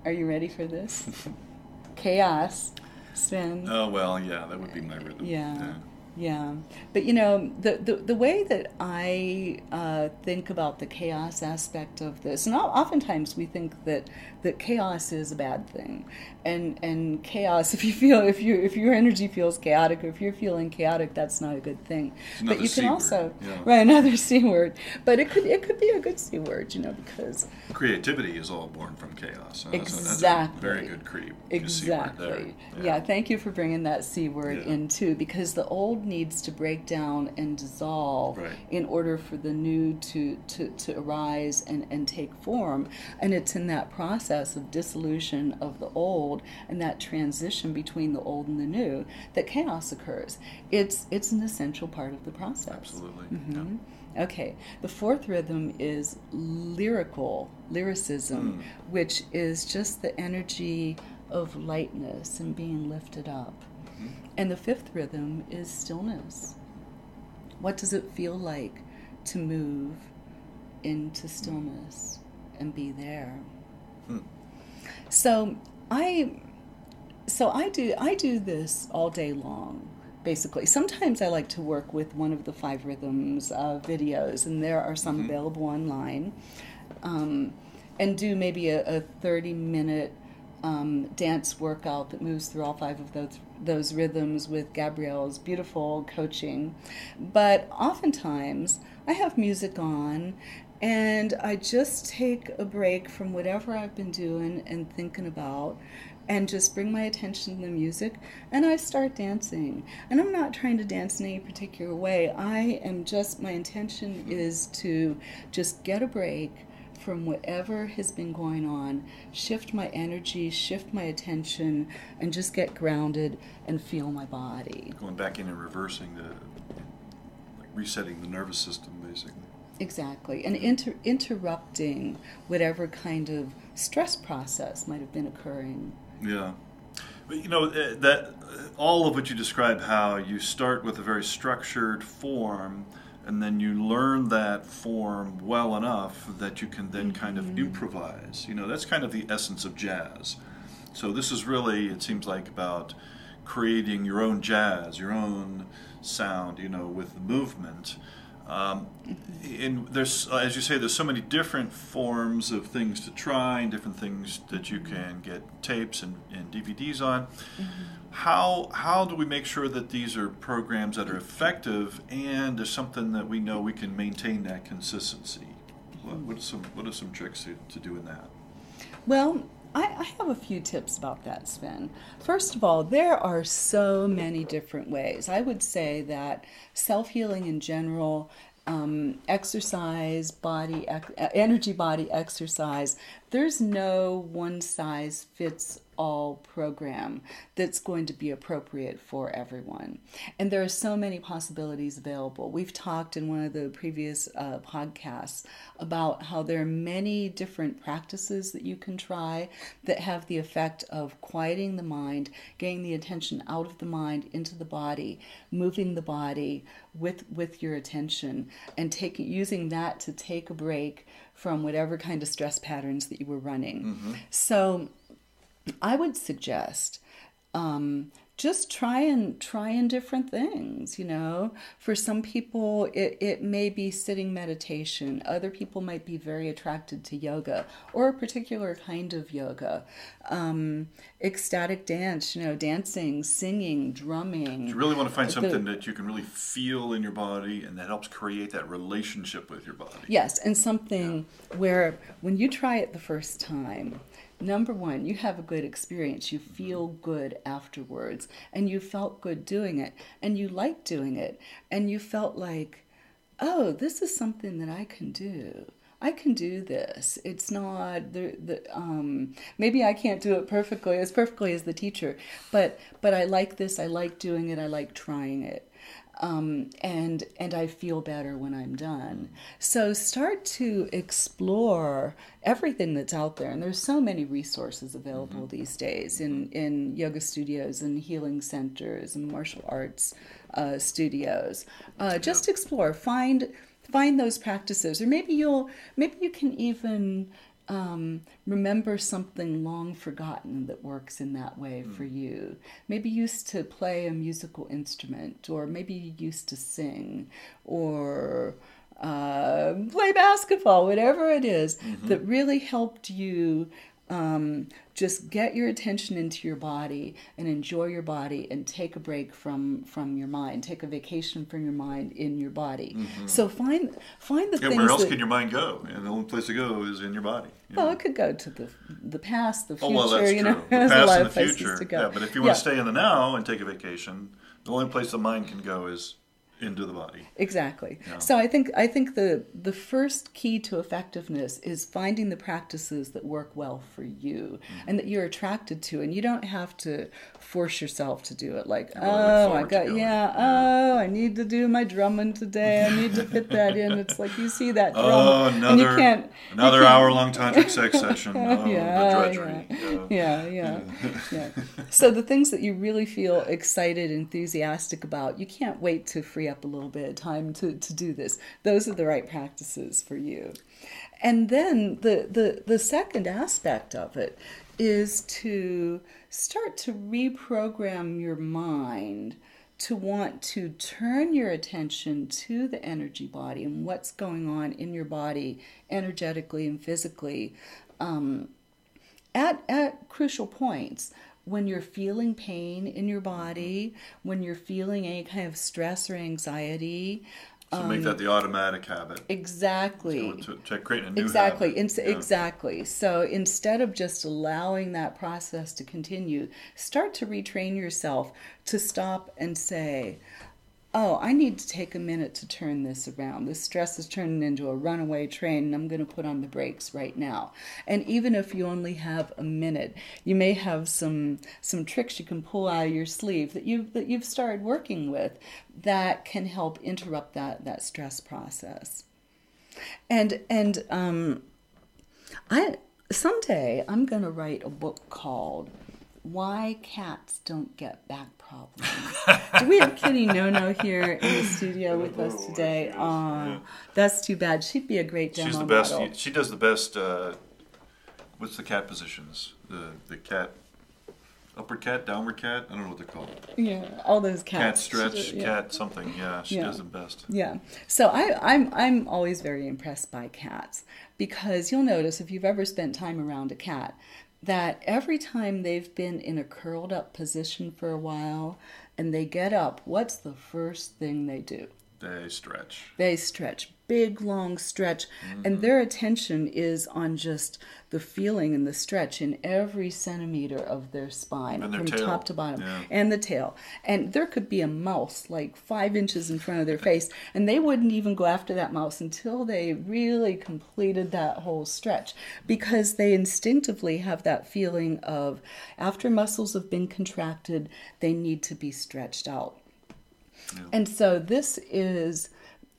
Speaker 2: are you ready for this? Chaos. Sven.
Speaker 1: Oh well, yeah, that would be my rhythm.
Speaker 2: Yeah. Yeah, but you know the the, the way that I uh, think about the chaos aspect of this, and oftentimes we think that that chaos is a bad thing, and and chaos if you feel if you if your energy feels chaotic, or if you're feeling chaotic, that's not a good thing.
Speaker 1: But
Speaker 2: you can also
Speaker 1: yeah.
Speaker 2: right another c word, but it could it could be a good c word, you know, because
Speaker 1: creativity is all born from chaos. So
Speaker 2: exactly.
Speaker 1: That's a, that's a very good creep.
Speaker 2: Exactly.
Speaker 1: Yeah.
Speaker 2: yeah. Thank you for bringing that c word
Speaker 1: Yeah.
Speaker 2: in too, because the old needs to break down and dissolve
Speaker 1: Right.
Speaker 2: in order for the new to, to, to arise and, and take form. And it's in that process of dissolution of the old and that transition between the old and the new that chaos occurs. It's it's an essential part of the process.
Speaker 1: Absolutely.
Speaker 2: Mhm. Okay, the fourth rhythm is lyrical, lyricism,
Speaker 1: Hmm.
Speaker 2: which is just the energy of lightness and being lifted up.
Speaker 1: Mm-hmm.
Speaker 2: And the fifth rhythm is stillness. What does it feel like to move into stillness and be there?
Speaker 1: Hmm.
Speaker 2: So I so I do I do this all day long basically sometimes I like to work with one of the five rhythms uh, videos and there are some available online um, and do maybe a, a 30 minute um, dance workout that moves through all five of those those rhythms with Gabrielle's beautiful coaching but oftentimes I have music on and I just take a break from whatever I've been doing and thinking about and just bring my attention to the music and I start dancing. And I'm not trying to dance in any particular way. I am just, my intention is to just get a break from whatever has been going on, shift my energy, shift my attention, and just get grounded and feel my body.
Speaker 1: Going back in and reversing the, like resetting the nervous system, basically.
Speaker 2: Exactly. And inter- interrupting whatever kind of stress process might have been occurring.
Speaker 1: Yeah. But you know uh, that uh, all of what you describe, how you start with a very structured form, and then you learn that form well enough that you can then kind of improvise. You know, that's kind of the essence of jazz. So this is really, it seems like, about creating your own jazz, your own sound. You know, with the movement. Um, and there's, uh, as you say, there's so many different forms of things to try and different things that you can get tapes and, and DVDs on. How how do we make sure that these are programs that are effective and there's something that we know we can maintain that consistency? What, what are some what are some tricks to, to doing that?
Speaker 2: Well, I, I have a few tips about that, Sven. First of all, there are so many different ways. I would say that self healing in general, um, exercise, body, ec- energy body exercise, there's no one size fits all program that's going to be appropriate for everyone. And there are so many possibilities available. We've talked in one of the previous uh, podcasts about how there are many different practices that you can try that have the effect of quieting the mind, getting the attention out of the mind into the body, moving the body with with your attention and taking using that to take a break from whatever kind of stress patterns that you were running. So I would suggest um, just trying trying different things. You know, for some people it, it may be sitting meditation. Other people might be very attracted to yoga or a particular kind of yoga. Um, ecstatic dance, you know, dancing, singing, drumming.
Speaker 1: You really want to find
Speaker 2: The-
Speaker 1: something that you can really feel in your body and that helps create that relationship with your body.
Speaker 2: Yes, and something where when you try it the first time, number one, you have a good experience. You feel good afterwards, and you felt good doing it, and you liked doing it, and you felt like, oh, this is something that I can do. I can do this. It's not the the um maybe I can't do it perfectly as perfectly as the teacher, but but I like this. I like doing it. I like trying it. Um, and and I feel better when I'm done. So start to explore everything that's out there, and there's so many resources available
Speaker 1: Mm-hmm.
Speaker 2: these days in in yoga studios and healing centers and martial arts uh, studios. Uh, just explore, find find those practices, or maybe you'll maybe you can even um, remember something long forgotten that works in that way for you. Maybe you used to play a musical instrument, or maybe you used to sing, or uh, play basketball, whatever it is that really helped you um, just get your attention into your body and enjoy your body and take a break from from your mind take a vacation from your mind in your body so find find the
Speaker 1: Yeah,
Speaker 2: things
Speaker 1: where else
Speaker 2: that,
Speaker 1: can your mind go? And the only place to go is in your body. you
Speaker 2: well
Speaker 1: know.
Speaker 2: it could go to the the past the
Speaker 1: Oh
Speaker 2: future
Speaker 1: well, that's
Speaker 2: you
Speaker 1: true.
Speaker 2: know
Speaker 1: The
Speaker 2: there's a
Speaker 1: past
Speaker 2: lot
Speaker 1: and the future.
Speaker 2: to go
Speaker 1: Yeah, but if you want
Speaker 2: Yeah.
Speaker 1: to stay in the now and take a vacation, the only place the mind can go is into the body.
Speaker 2: Exactly.
Speaker 1: Yeah.
Speaker 2: So I think I think the the first key to effectiveness is finding the practices that work well for you
Speaker 1: Mm-hmm.
Speaker 2: and that you're attracted to, and you don't have to force yourself to do it. Like,
Speaker 1: really
Speaker 2: oh, I got yeah,
Speaker 1: Yeah.
Speaker 2: oh, I need to do my drumming today. I need to fit that in. It's like you see that drum,
Speaker 1: Oh,
Speaker 2: and you
Speaker 1: another
Speaker 2: can't you
Speaker 1: another
Speaker 2: can't-
Speaker 1: hour long tantric sex session. Oh,
Speaker 2: Yeah,
Speaker 1: the drudgery.
Speaker 2: yeah.
Speaker 1: Yeah.
Speaker 2: yeah, yeah, yeah. So the things that you really feel excited, enthusiastic about, you can't wait to free up a little bit of time to, to do this. Those are the right practices for you. And then the, the, the second aspect of it is to start to reprogram your mind to want to turn your attention to the energy body and what's going on in your body energetically and physically um, at, at crucial points when you're feeling pain in your body when you're feeling any kind of stress or anxiety
Speaker 1: So make that um, the automatic habit.
Speaker 2: exactly
Speaker 1: To, to, to create a new
Speaker 2: exactly
Speaker 1: habit.
Speaker 2: Ins-
Speaker 1: Yeah.
Speaker 2: exactly so instead of just allowing that process to continue start to retrain yourself to stop and say oh i need to take a minute to turn this around. This stress is turning into a runaway train and i'm going to put on the brakes right now. And even if you only have a minute you may have some some tricks you can pull out of your sleeve that you that you've started working with that can help interrupt that that stress process. And and um, I someday I'm going to write a book called "Why Cats Don't Get Back Problems." Do we have Kitty No No here in the studio with us today? Oh, that's too bad. She'd be a great demo
Speaker 1: She's the best.
Speaker 2: model.
Speaker 1: She does the best. Uh, what's the cat positions? The the cat, upward cat, downward cat. I don't know what they're called.
Speaker 2: Yeah, all those cats.
Speaker 1: Cat stretch,
Speaker 2: She- yeah.
Speaker 1: cat something. Yeah, she
Speaker 2: Yeah.
Speaker 1: does them best.
Speaker 2: Yeah. So I, I'm I'm always very impressed by cats because you'll notice if you've ever spent time around a cat that every time they've been in a curled up position for a while and they get up, what's the first thing they do?
Speaker 1: They stretch.
Speaker 2: They stretch, big long stretch, and mm-hmm. their attention is on just the feeling and the stretch in every centimeter of their spine,
Speaker 1: their
Speaker 2: from
Speaker 1: tail,
Speaker 2: top to bottom,
Speaker 1: yeah.
Speaker 2: and the tail. And there could be a mouse like five inches in front of their face, and they wouldn't even go after that mouse until they really completed that whole stretch, because they instinctively have that feeling of after muscles have been contracted, they need to be stretched out. And so this is,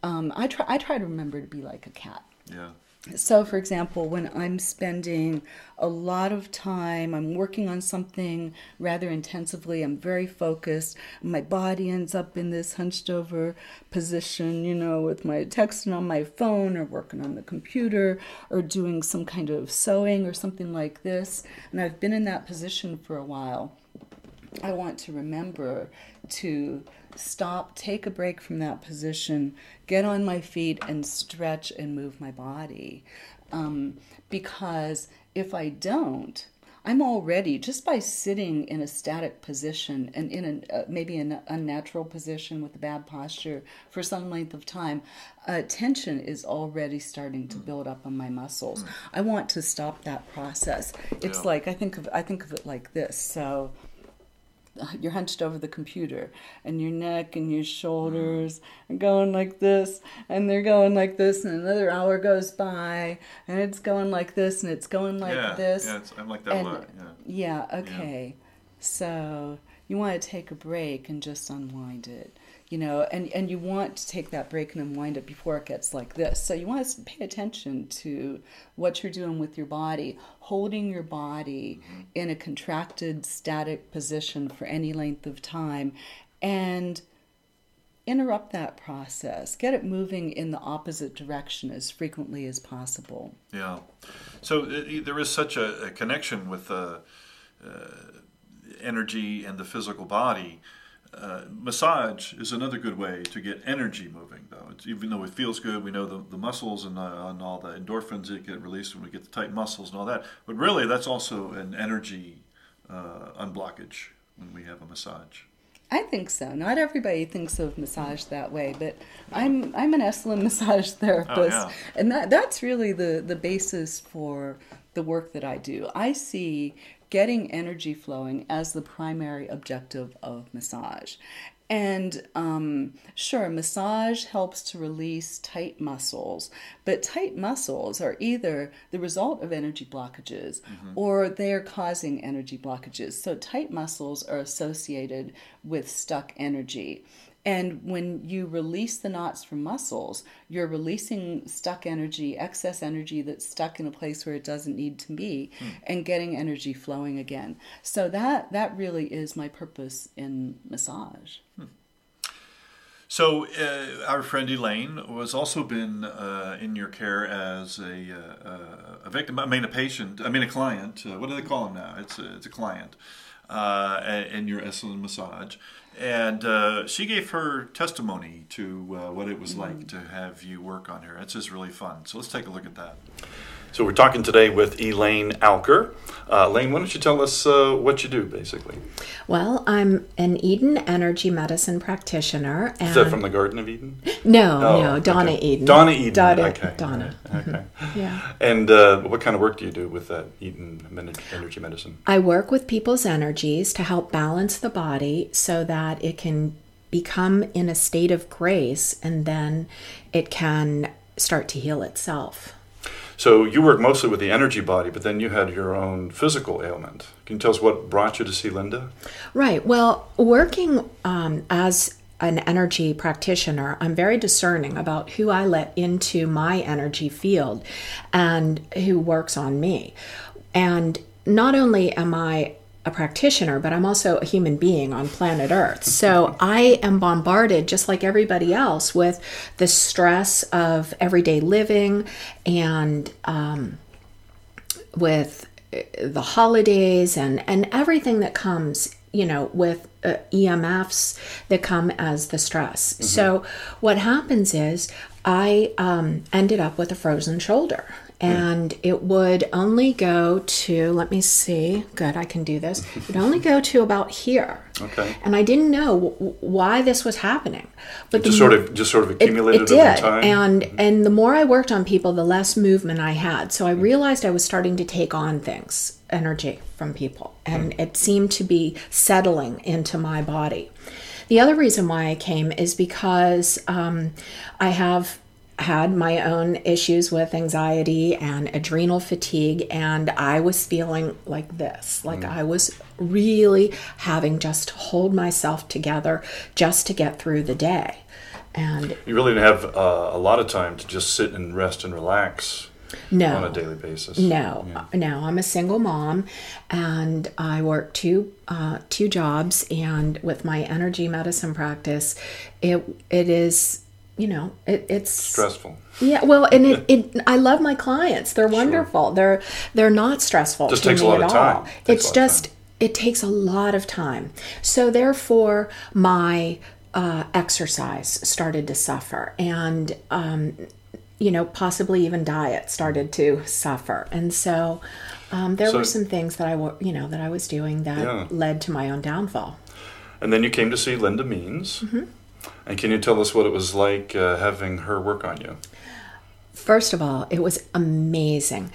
Speaker 2: um, I try. I try to remember to be like a cat.
Speaker 1: Yeah.
Speaker 2: So, for example, when I'm spending a lot of time, I'm working on something rather intensively, I'm very focused, my body ends up in this hunched over position, you know, with my texting on my phone or working on the computer or doing some kind of sewing or something like this. And I've been in that position for a while. I want to remember to stop, take a break from that position, get on my feet, and stretch and move my body. Um, because if I don't, I'm already just by sitting in a static position and in a uh, maybe an unnatural position with a bad posture for some length of time, uh, tension is already starting to build up on my muscles. I want to stop that process. It's
Speaker 1: Yeah.
Speaker 2: like I think of I think of it like this. So you're hunched over the computer and your neck and your mm. shoulders are going like this and they're going like this and another hour goes by and it's going like this and it's going like
Speaker 1: yeah.
Speaker 2: this
Speaker 1: Yeah. It's, I'm like that
Speaker 2: and-
Speaker 1: a lot. Yeah.
Speaker 2: yeah okay so you want to take a break and just unwind it you know, and, and you want to take that break and unwind it before it gets like this. So you want to pay attention to what you're doing with your body, holding your body mm-hmm. in a contracted, static position for any length of time, and interrupt that process. Get it moving in the opposite direction as frequently as possible.
Speaker 1: Yeah. So uh, there is such a, a connection with uh, uh, energy and the physical body uh, massage is another good way to get energy moving, though. It's, even though it feels good, we know the, the muscles and, uh, and all the endorphins that get released when we get the tight muscles and all that. But really, that's also an energy uh, unblockage when we have a massage.
Speaker 2: I think so. Not everybody thinks of massage that way, but I'm I'm an Esalen massage therapist, oh, yeah. and that that's really the the basis for the work that I do. I see getting energy flowing as the primary objective of massage. And um, sure, massage helps to release tight muscles, but tight muscles are either the result of energy blockages mm-hmm. or they are causing energy blockages. So, tight muscles are associated with stuck energy. And when you release the knots from muscles, you're releasing stuck energy, excess energy that's stuck in a place where it doesn't need to be, hmm. and getting energy flowing again. So that that really is my purpose in massage. Hmm.
Speaker 1: So uh, our friend Elaine has also been uh, in your care as a, uh, a victim. I mean, a patient. I mean, a client. Uh, what do they call him now? It's a, it's a client uh, in your Esalen massage and uh, she gave her testimony to uh, what it was like to have you work on her. It's just really fun. So let's take a look at that. So we're talking today with Elaine Alker. Uh, Elaine, why don't you tell us uh, what you do, basically?
Speaker 3: Well, I'm an Eden energy medicine practitioner.
Speaker 1: Is that from the Garden of Eden?
Speaker 3: No, oh, no, Donna
Speaker 1: okay.
Speaker 3: Eden.
Speaker 1: Donna Eden.
Speaker 3: Donna.
Speaker 1: Okay.
Speaker 3: Donna.
Speaker 1: Okay. Yeah. And uh, what kind of work do you do with that Eden energy medicine?
Speaker 3: I work with people's energies to help balance the body so that it can become in a state of grace and then it can start to heal itself.
Speaker 1: So you work mostly with the energy body, but then you had your own physical ailment. Can you tell us what brought you to see Linda?
Speaker 3: Right. Well, working um, as an energy practitioner, I'm very discerning about who I let into my energy field and who works on me. And not only am I a practitioner, but I'm also a human being on planet Earth. So I am bombarded, just like everybody else, with the stress of everyday living and um, with uh, the holidays and, and everything that comes, you know, with uh, EMFs that come as the stress. Mm-hmm. So what happens is I um, ended up with a frozen shoulder and it would only go to let me see good i can do this. It would only go to about here.
Speaker 1: Okay.
Speaker 3: And i didn't know w- why this was happening.
Speaker 1: But it just sort of just sort of accumulated
Speaker 3: it, it did. and mm-hmm. and the more i worked on people the less movement i had. So i mm-hmm. realized i was starting to take on things energy from people. And mm-hmm. it seemed to be settling into my body. The other reason why I came is because um, I have had my own issues with anxiety and adrenal fatigue, and I was feeling like this like mm. I was really having just to hold myself together just to get through the day. And
Speaker 1: you really didn't have uh, a lot of time to just sit and rest and relax.
Speaker 3: No,
Speaker 1: on a daily basis.
Speaker 3: No, yeah. no. I'm a single mom, and I work two uh, two jobs. And with my energy medicine practice, it it is you know it, it's
Speaker 1: stressful.
Speaker 3: Yeah well and it, it i love my clients. They're wonderful. Sure. they're they're not stressful
Speaker 1: just takes a lot of time.
Speaker 3: It it's just time. it takes a lot of time. So therefore my uh, exercise started to suffer and um, you know possibly even diet started to suffer. And so um, there so, were some things that i you know that i was doing that yeah. led to my own downfall.
Speaker 1: And then you came to see linda means. Mm-hmm and can you tell us what it was like uh, having her work on you?
Speaker 3: First of all, it was amazing.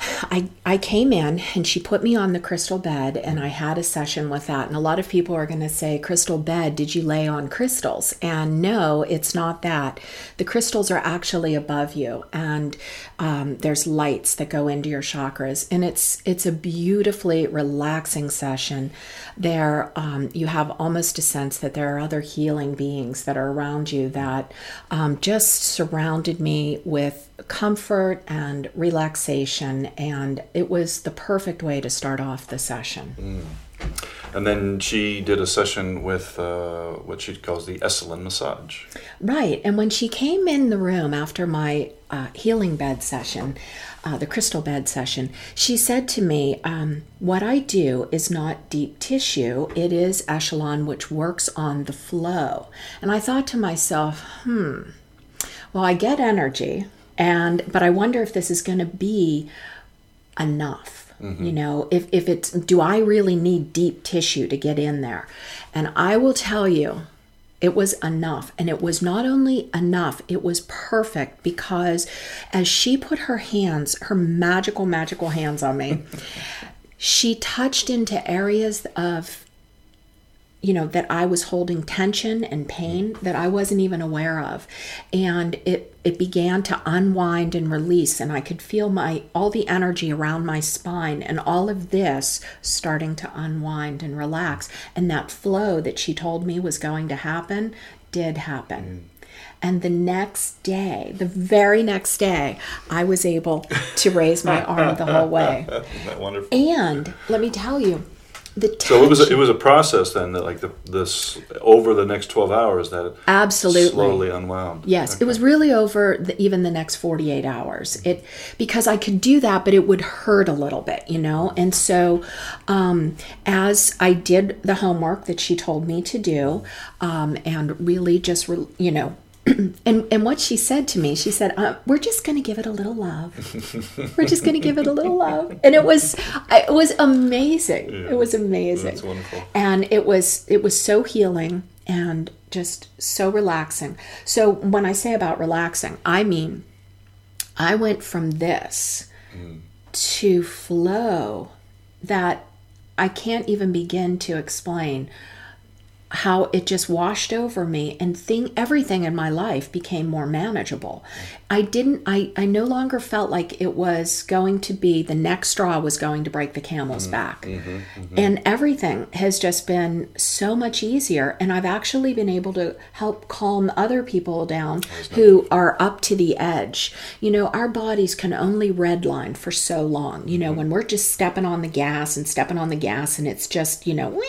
Speaker 3: I, I came in and she put me on the crystal bed and I had a session with that. And a lot of people are going to say, Crystal bed, did you lay on crystals? And no, it's not that. The crystals are actually above you and um, there's lights that go into your chakras. And it's, it's a beautifully relaxing session. There, um, you have almost a sense that there are other healing beings that are around you that um, just surrounded me with comfort and relaxation, and it was the perfect way to start off the session.
Speaker 1: Mm. And then she did a session with uh, what she calls the Esalen massage.
Speaker 3: Right. And when she came in the room after my uh, healing bed session, uh, the crystal bed session, she said to me, um, What I do is not deep tissue, it is Esalen, which works on the flow. And I thought to myself, hmm, well, I get energy, and but I wonder if this is going to be enough. Mm-hmm. You know, if if it's do I really need deep tissue to get in there? And I will tell you it was enough. And it was not only enough, it was perfect because as she put her hands, her magical, magical hands on me, she touched into areas of you know that I was holding tension and pain that I wasn't even aware of and it it began to unwind and release and I could feel my all the energy around my spine and all of this starting to unwind and relax and that flow that she told me was going to happen did happen. Mm. And the next day, the very next day, I was able to raise my arm the whole way.
Speaker 1: That wonderful?
Speaker 3: And let me tell you,
Speaker 1: so it was a, it was a process then that like the this over the next 12 hours that
Speaker 3: absolutely.
Speaker 1: slowly unwound.
Speaker 3: Yes okay. it was really over the, even the next 48 hours. It because i could do that but it would hurt a little bit you know? And so um, as i did the homework that she told me to do um, and really just re, you know and and what she said to me, she said, uh, "We're just going to give it a little love. We're just going to give it a little love." And it was it was amazing. Yeah. It was amazing.
Speaker 1: That's wonderful.
Speaker 3: And it was it was so healing and just so relaxing. So when I say about relaxing, I mean I went from this mm. to flow that I can't even begin to explain how it just washed over me and thing everything in my life became more manageable. I didn't i i no longer felt like it was going to be the next straw was going to break the camel's mm-hmm, back. mm-hmm, mm-hmm. and everything has just been so much easier and i've actually been able to help calm other people down who are up to the edge. You know our bodies can only redline for so long. You know mm-hmm. when we're just stepping on the gas and stepping on the gas and it's just you know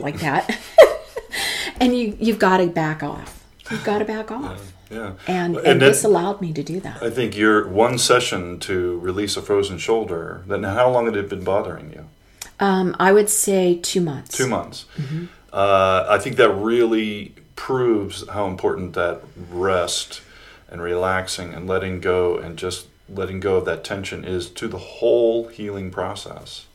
Speaker 3: like that and you you've got to back off. You've got to back off.
Speaker 1: Yeah. yeah.
Speaker 3: And, and, and this allowed me to do that.
Speaker 1: I think your one session to release a frozen shoulder. Then how long had it been bothering you?
Speaker 3: Um, I would say two months.
Speaker 1: Two months. Mm-hmm. Uh, I think that really proves how important that rest and relaxing and letting go and just letting go of that tension is to the whole healing process.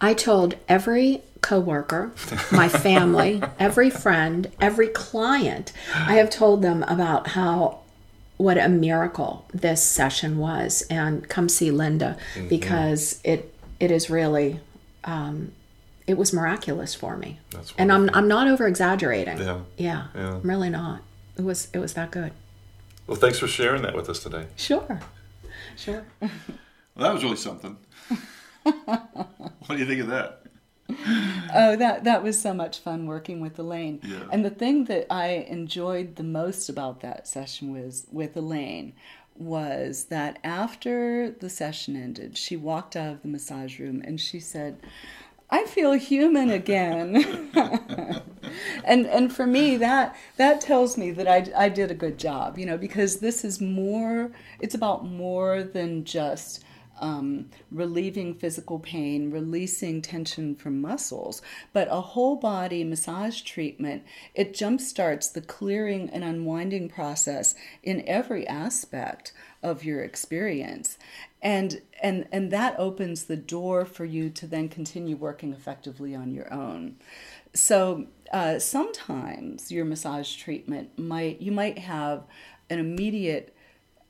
Speaker 3: I told every coworker, my family, every friend, every client, I have told them about how what a miracle this session was and come see Linda mm-hmm. because it it is really um, it was miraculous for me. and I'm I'm not over exaggerating. Yeah. yeah. Yeah. I'm really not. It was it was that good.
Speaker 1: Well, thanks for sharing that with us today.
Speaker 3: Sure. Sure.
Speaker 1: well, that was really something. what do you think of that?
Speaker 2: oh, that that was so much fun working with Elaine. Yeah. And the thing that I enjoyed the most about that session was with Elaine was that after the session ended, she walked out of the massage room and she said, I feel human again. and and for me that that tells me that I, I did a good job, you know, because this is more it's about more than just um, relieving physical pain, releasing tension from muscles, but a whole body massage treatment, it jumpstarts the clearing and unwinding process in every aspect of your experience. And, and, and that opens the door for you to then continue working effectively on your own. So uh, sometimes your massage treatment might, you might have an immediate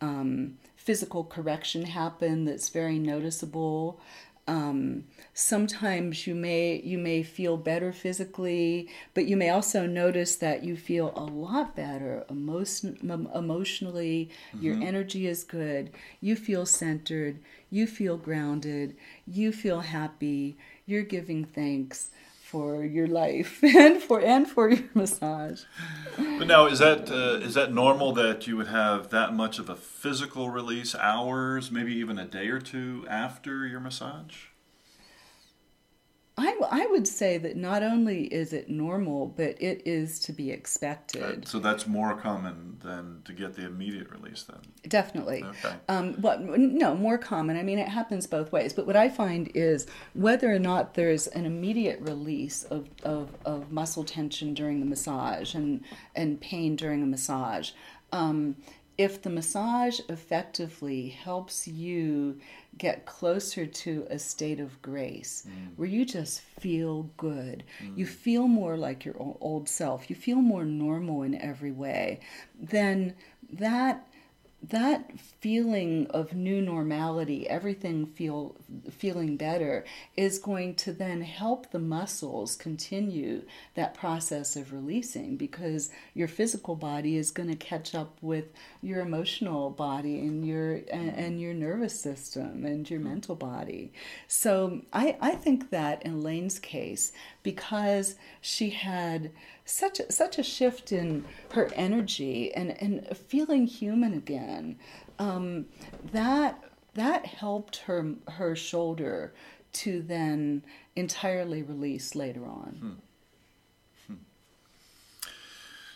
Speaker 2: um, physical correction happen that's very noticeable. Um, sometimes you may you may feel better physically, but you may also notice that you feel a lot better emotion, emotionally. Mm-hmm. Your energy is good. You feel centered. You feel grounded. You feel happy. You're giving thanks for your life and for and for your massage.
Speaker 1: But now, is that uh, is that normal that you would have that much of a physical release, hours, maybe even a day or two after your massage?
Speaker 2: I, I would say that not only is it normal, but it is to be expected. Right.
Speaker 1: So that's more common than to get the immediate release, then.
Speaker 2: Definitely. Okay. Um, but no, more common. I mean, it happens both ways. But what I find is whether or not there's an immediate release of, of, of muscle tension during the massage and and pain during a massage. Um, if the massage effectively helps you get closer to a state of grace mm. where you just feel good, mm. you feel more like your old self, you feel more normal in every way, then that that feeling of new normality, everything feel feeling better, is going to then help the muscles continue that process of releasing because your physical body is going to catch up with your emotional body and your and, and your nervous system and your mental body. So I, I think that in Elaine's case, because she had such a, such a shift in her energy and, and feeling human again. Um, that that helped her her shoulder to then entirely release later on. Hmm.
Speaker 1: Hmm.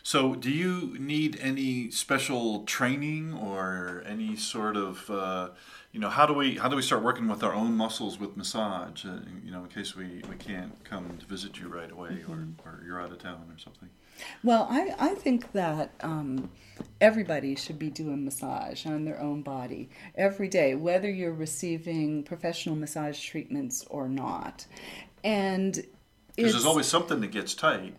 Speaker 1: So, do you need any special training or any sort of uh, you know, how do we how do we start working with our own muscles with massage? Uh, you know, in case we, we can't come to visit you right away, mm-hmm. or, or you're out of town or something.
Speaker 2: Well, I, I think that um, everybody should be doing massage on their own body every day, whether you're receiving professional massage treatments or not. And
Speaker 1: because there's always something that gets tight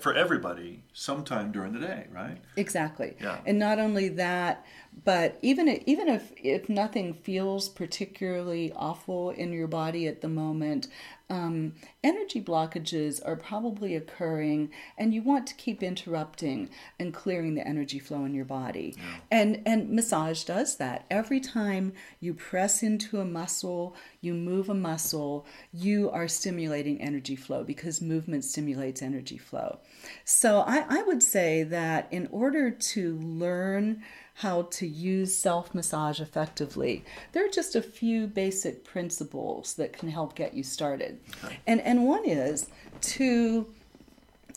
Speaker 1: for everybody sometime during the day, right?
Speaker 2: Exactly. Yeah. And not only that, but even if, even if if nothing feels particularly awful in your body at the moment, um, energy blockages are probably occurring, and you want to keep interrupting and clearing the energy flow in your body. Yeah. And and massage does that. Every time you press into a muscle, you move a muscle, you are stimulating energy flow because movement stimulates energy flow. So I, I would say that in order to learn how to use self massage effectively. There are just a few basic principles that can help get you started. Okay. And, and one is to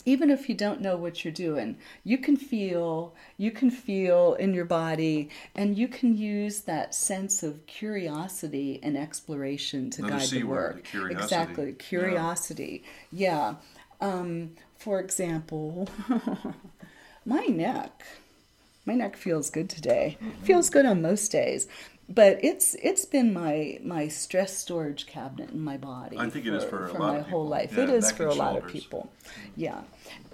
Speaker 2: even if you don't know what you're doing you can feel you can feel in your body and you can use that sense of curiosity and exploration to
Speaker 1: Another
Speaker 2: guide
Speaker 1: C
Speaker 2: the
Speaker 1: work
Speaker 2: work
Speaker 1: curiosity.
Speaker 2: exactly curiosity yeah, yeah. Um, for example my neck my neck feels good today. Mm-hmm. Feels good on most days. But it's it's been my my stress storage cabinet in my body.
Speaker 1: I think for, it is for,
Speaker 2: for
Speaker 1: my
Speaker 2: whole life.
Speaker 1: Yeah,
Speaker 2: it is for a lot of people. Yeah.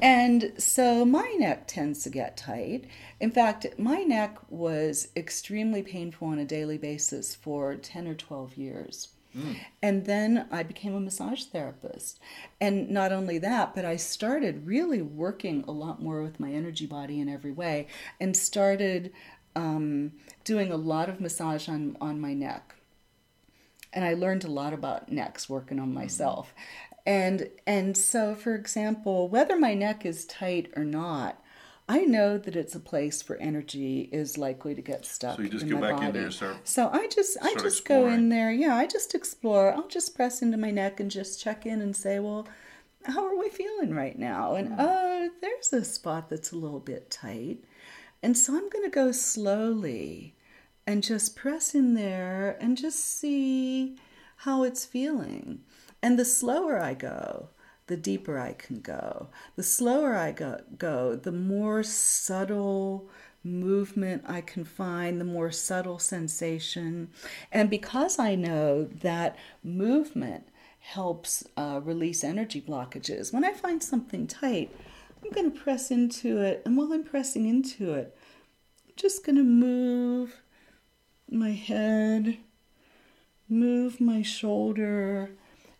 Speaker 2: And so my neck tends to get tight. In fact, my neck was extremely painful on a daily basis for 10 or 12 years. Mm. And then I became a massage therapist. And not only that, but I started really working a lot more with my energy body in every way and started um, doing a lot of massage on, on my neck. And I learned a lot about necks working on myself. Mm. And and so for example, whether my neck is tight or not, I know that it's a place where energy is likely to get stuck.
Speaker 1: So you just
Speaker 2: in
Speaker 1: go back
Speaker 2: body.
Speaker 1: in there, start.
Speaker 2: So I just I just exploring. go in there. Yeah, I just explore. I'll just press into my neck and just check in and say, well, how are we feeling right now? And oh, there's a spot that's a little bit tight, and so I'm going to go slowly and just press in there and just see how it's feeling. And the slower I go, the deeper I can go. The slower I go, go, the more subtle movement I can find, the more subtle sensation. And because I know that movement helps uh, release energy blockages, when I find something tight, I'm going to press into it. And while I'm pressing into it, I'm just going to move my head, move my shoulder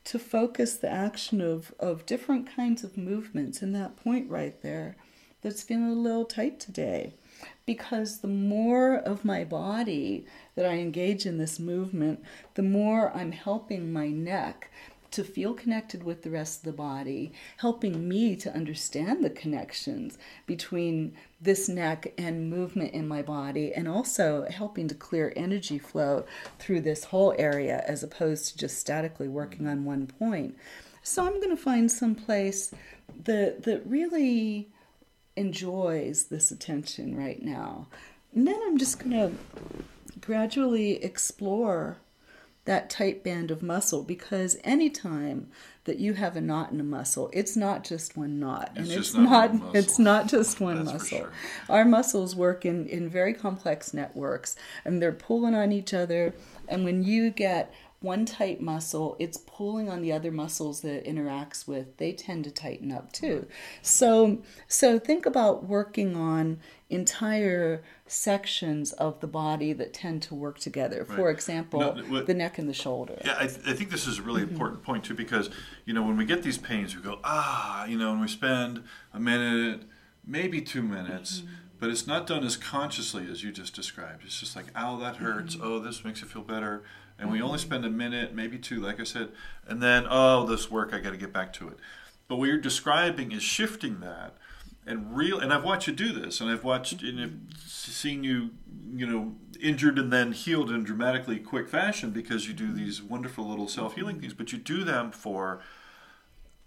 Speaker 2: to focus the action of, of different kinds of movements in that point right there that's feeling a little tight today. Because the more of my body that I engage in this movement, the more I'm helping my neck to feel connected with the rest of the body, helping me to understand the connections between this neck and movement in my body, and also helping to clear energy flow through this whole area as opposed to just statically working on one point. So I'm going to find some place that that really enjoys this attention right now. And then I'm just going to gradually explore that tight band of muscle because anytime that you have a knot in a muscle, it's not just one knot,
Speaker 1: It's
Speaker 2: and it's
Speaker 1: not
Speaker 2: not, it's not just one muscle.
Speaker 1: sure.
Speaker 2: Our muscles work in in very complex networks, and they're pulling on each other. And when you get one tight muscle, it's pulling on the other muscles that it interacts with. They tend to tighten up too. So so think about working on entire sections of the body that tend to work together. For example,
Speaker 1: No, what-
Speaker 2: the neck and the shoulder.
Speaker 1: Yeah, I, th- I think this is a really
Speaker 2: Mm-hmm.
Speaker 1: important point too because you know when we get these pains, we go ah, you know, and we spend a minute, maybe two minutes,
Speaker 2: Mm-hmm.
Speaker 1: but it's not done as consciously as you just described. It's just like, ow, that hurts.
Speaker 2: Mm-hmm.
Speaker 1: Oh, this makes it feel better, and we only spend a minute, maybe two, like I said, and then oh, this work, I got to get back to it. But what you're describing is shifting that. And real, and I've watched you do this, and I've watched, and I've seen you, you know, injured and then healed in dramatically quick fashion because you do mm-hmm. these wonderful little self healing things. But you do them for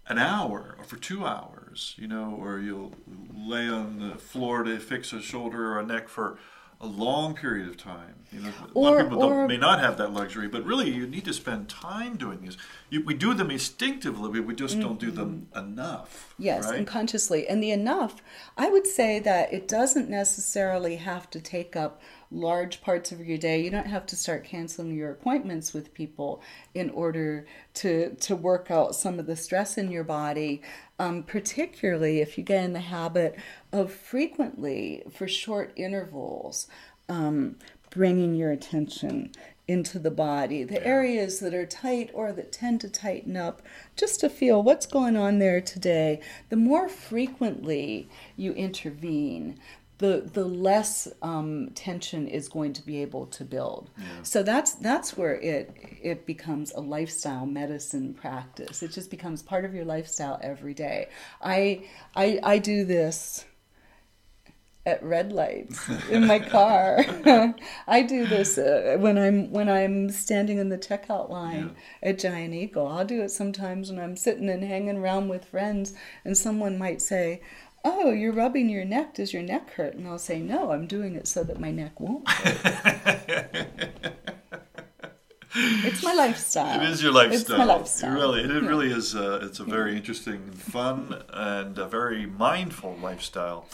Speaker 1: an hour or for two hours, you know, or you'll lay on the floor to fix a shoulder or a neck for a long period of time. You know, a lot of people don't,
Speaker 2: or-
Speaker 1: may not have that luxury, but really you need to spend time doing these. You, we do them instinctively, we just don't do them mm-hmm. enough.
Speaker 2: Yes,
Speaker 1: right?
Speaker 2: and consciously. And the enough, I would say that it doesn't necessarily have to take up large parts of your day. You don't have to start canceling your appointments with people in order to to work out some of the stress in your body. Um, particularly if you get in the habit of frequently, for short intervals, um, bringing your attention into the body, the areas that are tight or that tend to tighten up, just to feel what's going on there today. The more frequently you intervene, the the less um, tension is going to be able to build. So that's that's where it it becomes a lifestyle medicine practice. It just becomes part of your lifestyle every day. I I I do this at red lights in my car. I do this uh, when I'm when I'm standing in the checkout line at Giant Eagle. I'll do it sometimes when I'm sitting and hanging around with friends, and someone might say. Oh, you're rubbing your neck. Does your neck hurt? And I'll say, No, I'm doing it so that my neck won't hurt. it's my lifestyle.
Speaker 1: It is your lifestyle.
Speaker 2: It's my lifestyle.
Speaker 1: It really, it really is. Uh, it's a very interesting, fun, and a very mindful lifestyle.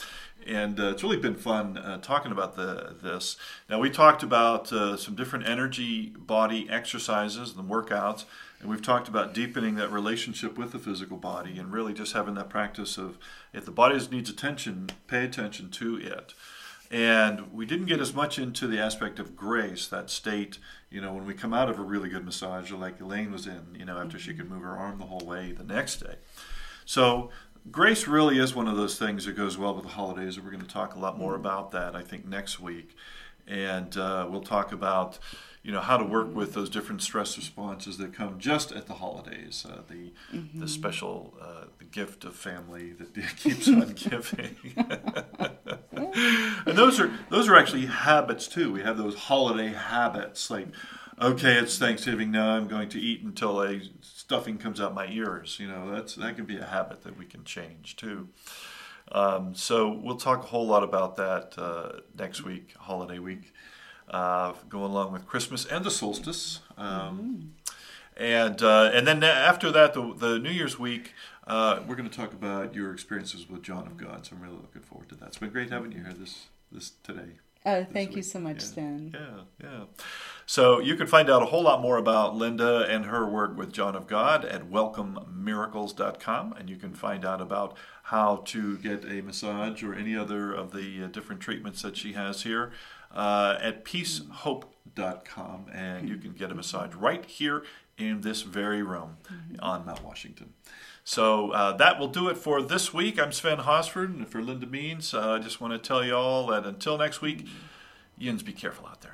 Speaker 1: And uh, it's really been fun uh, talking about the this. Now we talked about uh, some different energy body exercises and workouts, and we've talked about deepening that relationship with the physical body, and really just having that practice of if the body needs attention, pay attention to it. And we didn't get as much into the aspect of grace, that state, you know, when we come out of a really good massage, like Elaine was in, you know, after she could move her arm the whole way the next day. So, grace really is one of those things that goes well with the holidays. We're going to talk a lot more about that, I think, next week. And uh, we'll talk about, you know, how to work with those different stress responses that come just at the holidays. Uh, the the special uh, the gift of family that keeps on giving. and those are those are actually habits too. We have those holiday habits like, okay, it's Thanksgiving now. I'm going to eat until a stuffing comes out my ears. You know, that's that can be a habit that we can change too. Um, so we'll talk a whole lot about that uh, next week, holiday week, uh, going along with Christmas and the solstice. Um, And uh, and then after that, the, the New Year's week, uh, we're going to talk about your experiences with John of God. So I'm really looking forward to that. It's been great having you here this this today.
Speaker 2: Oh, thank you so much,
Speaker 1: Yeah.
Speaker 2: Stan.
Speaker 1: Yeah, yeah. So you can find out a whole lot more about Linda and her work with John of God at welcomemiracles.com. And you can find out about how to get a massage or any other of the uh, different treatments that she has here uh, at peacehope.com, and you can get a massage right here in this very room on Mount Washington. So uh, that will do it for this week. I'm Sven Hosford, and for Linda Means, uh, I just want to tell you all that until next week, yins, be careful out there.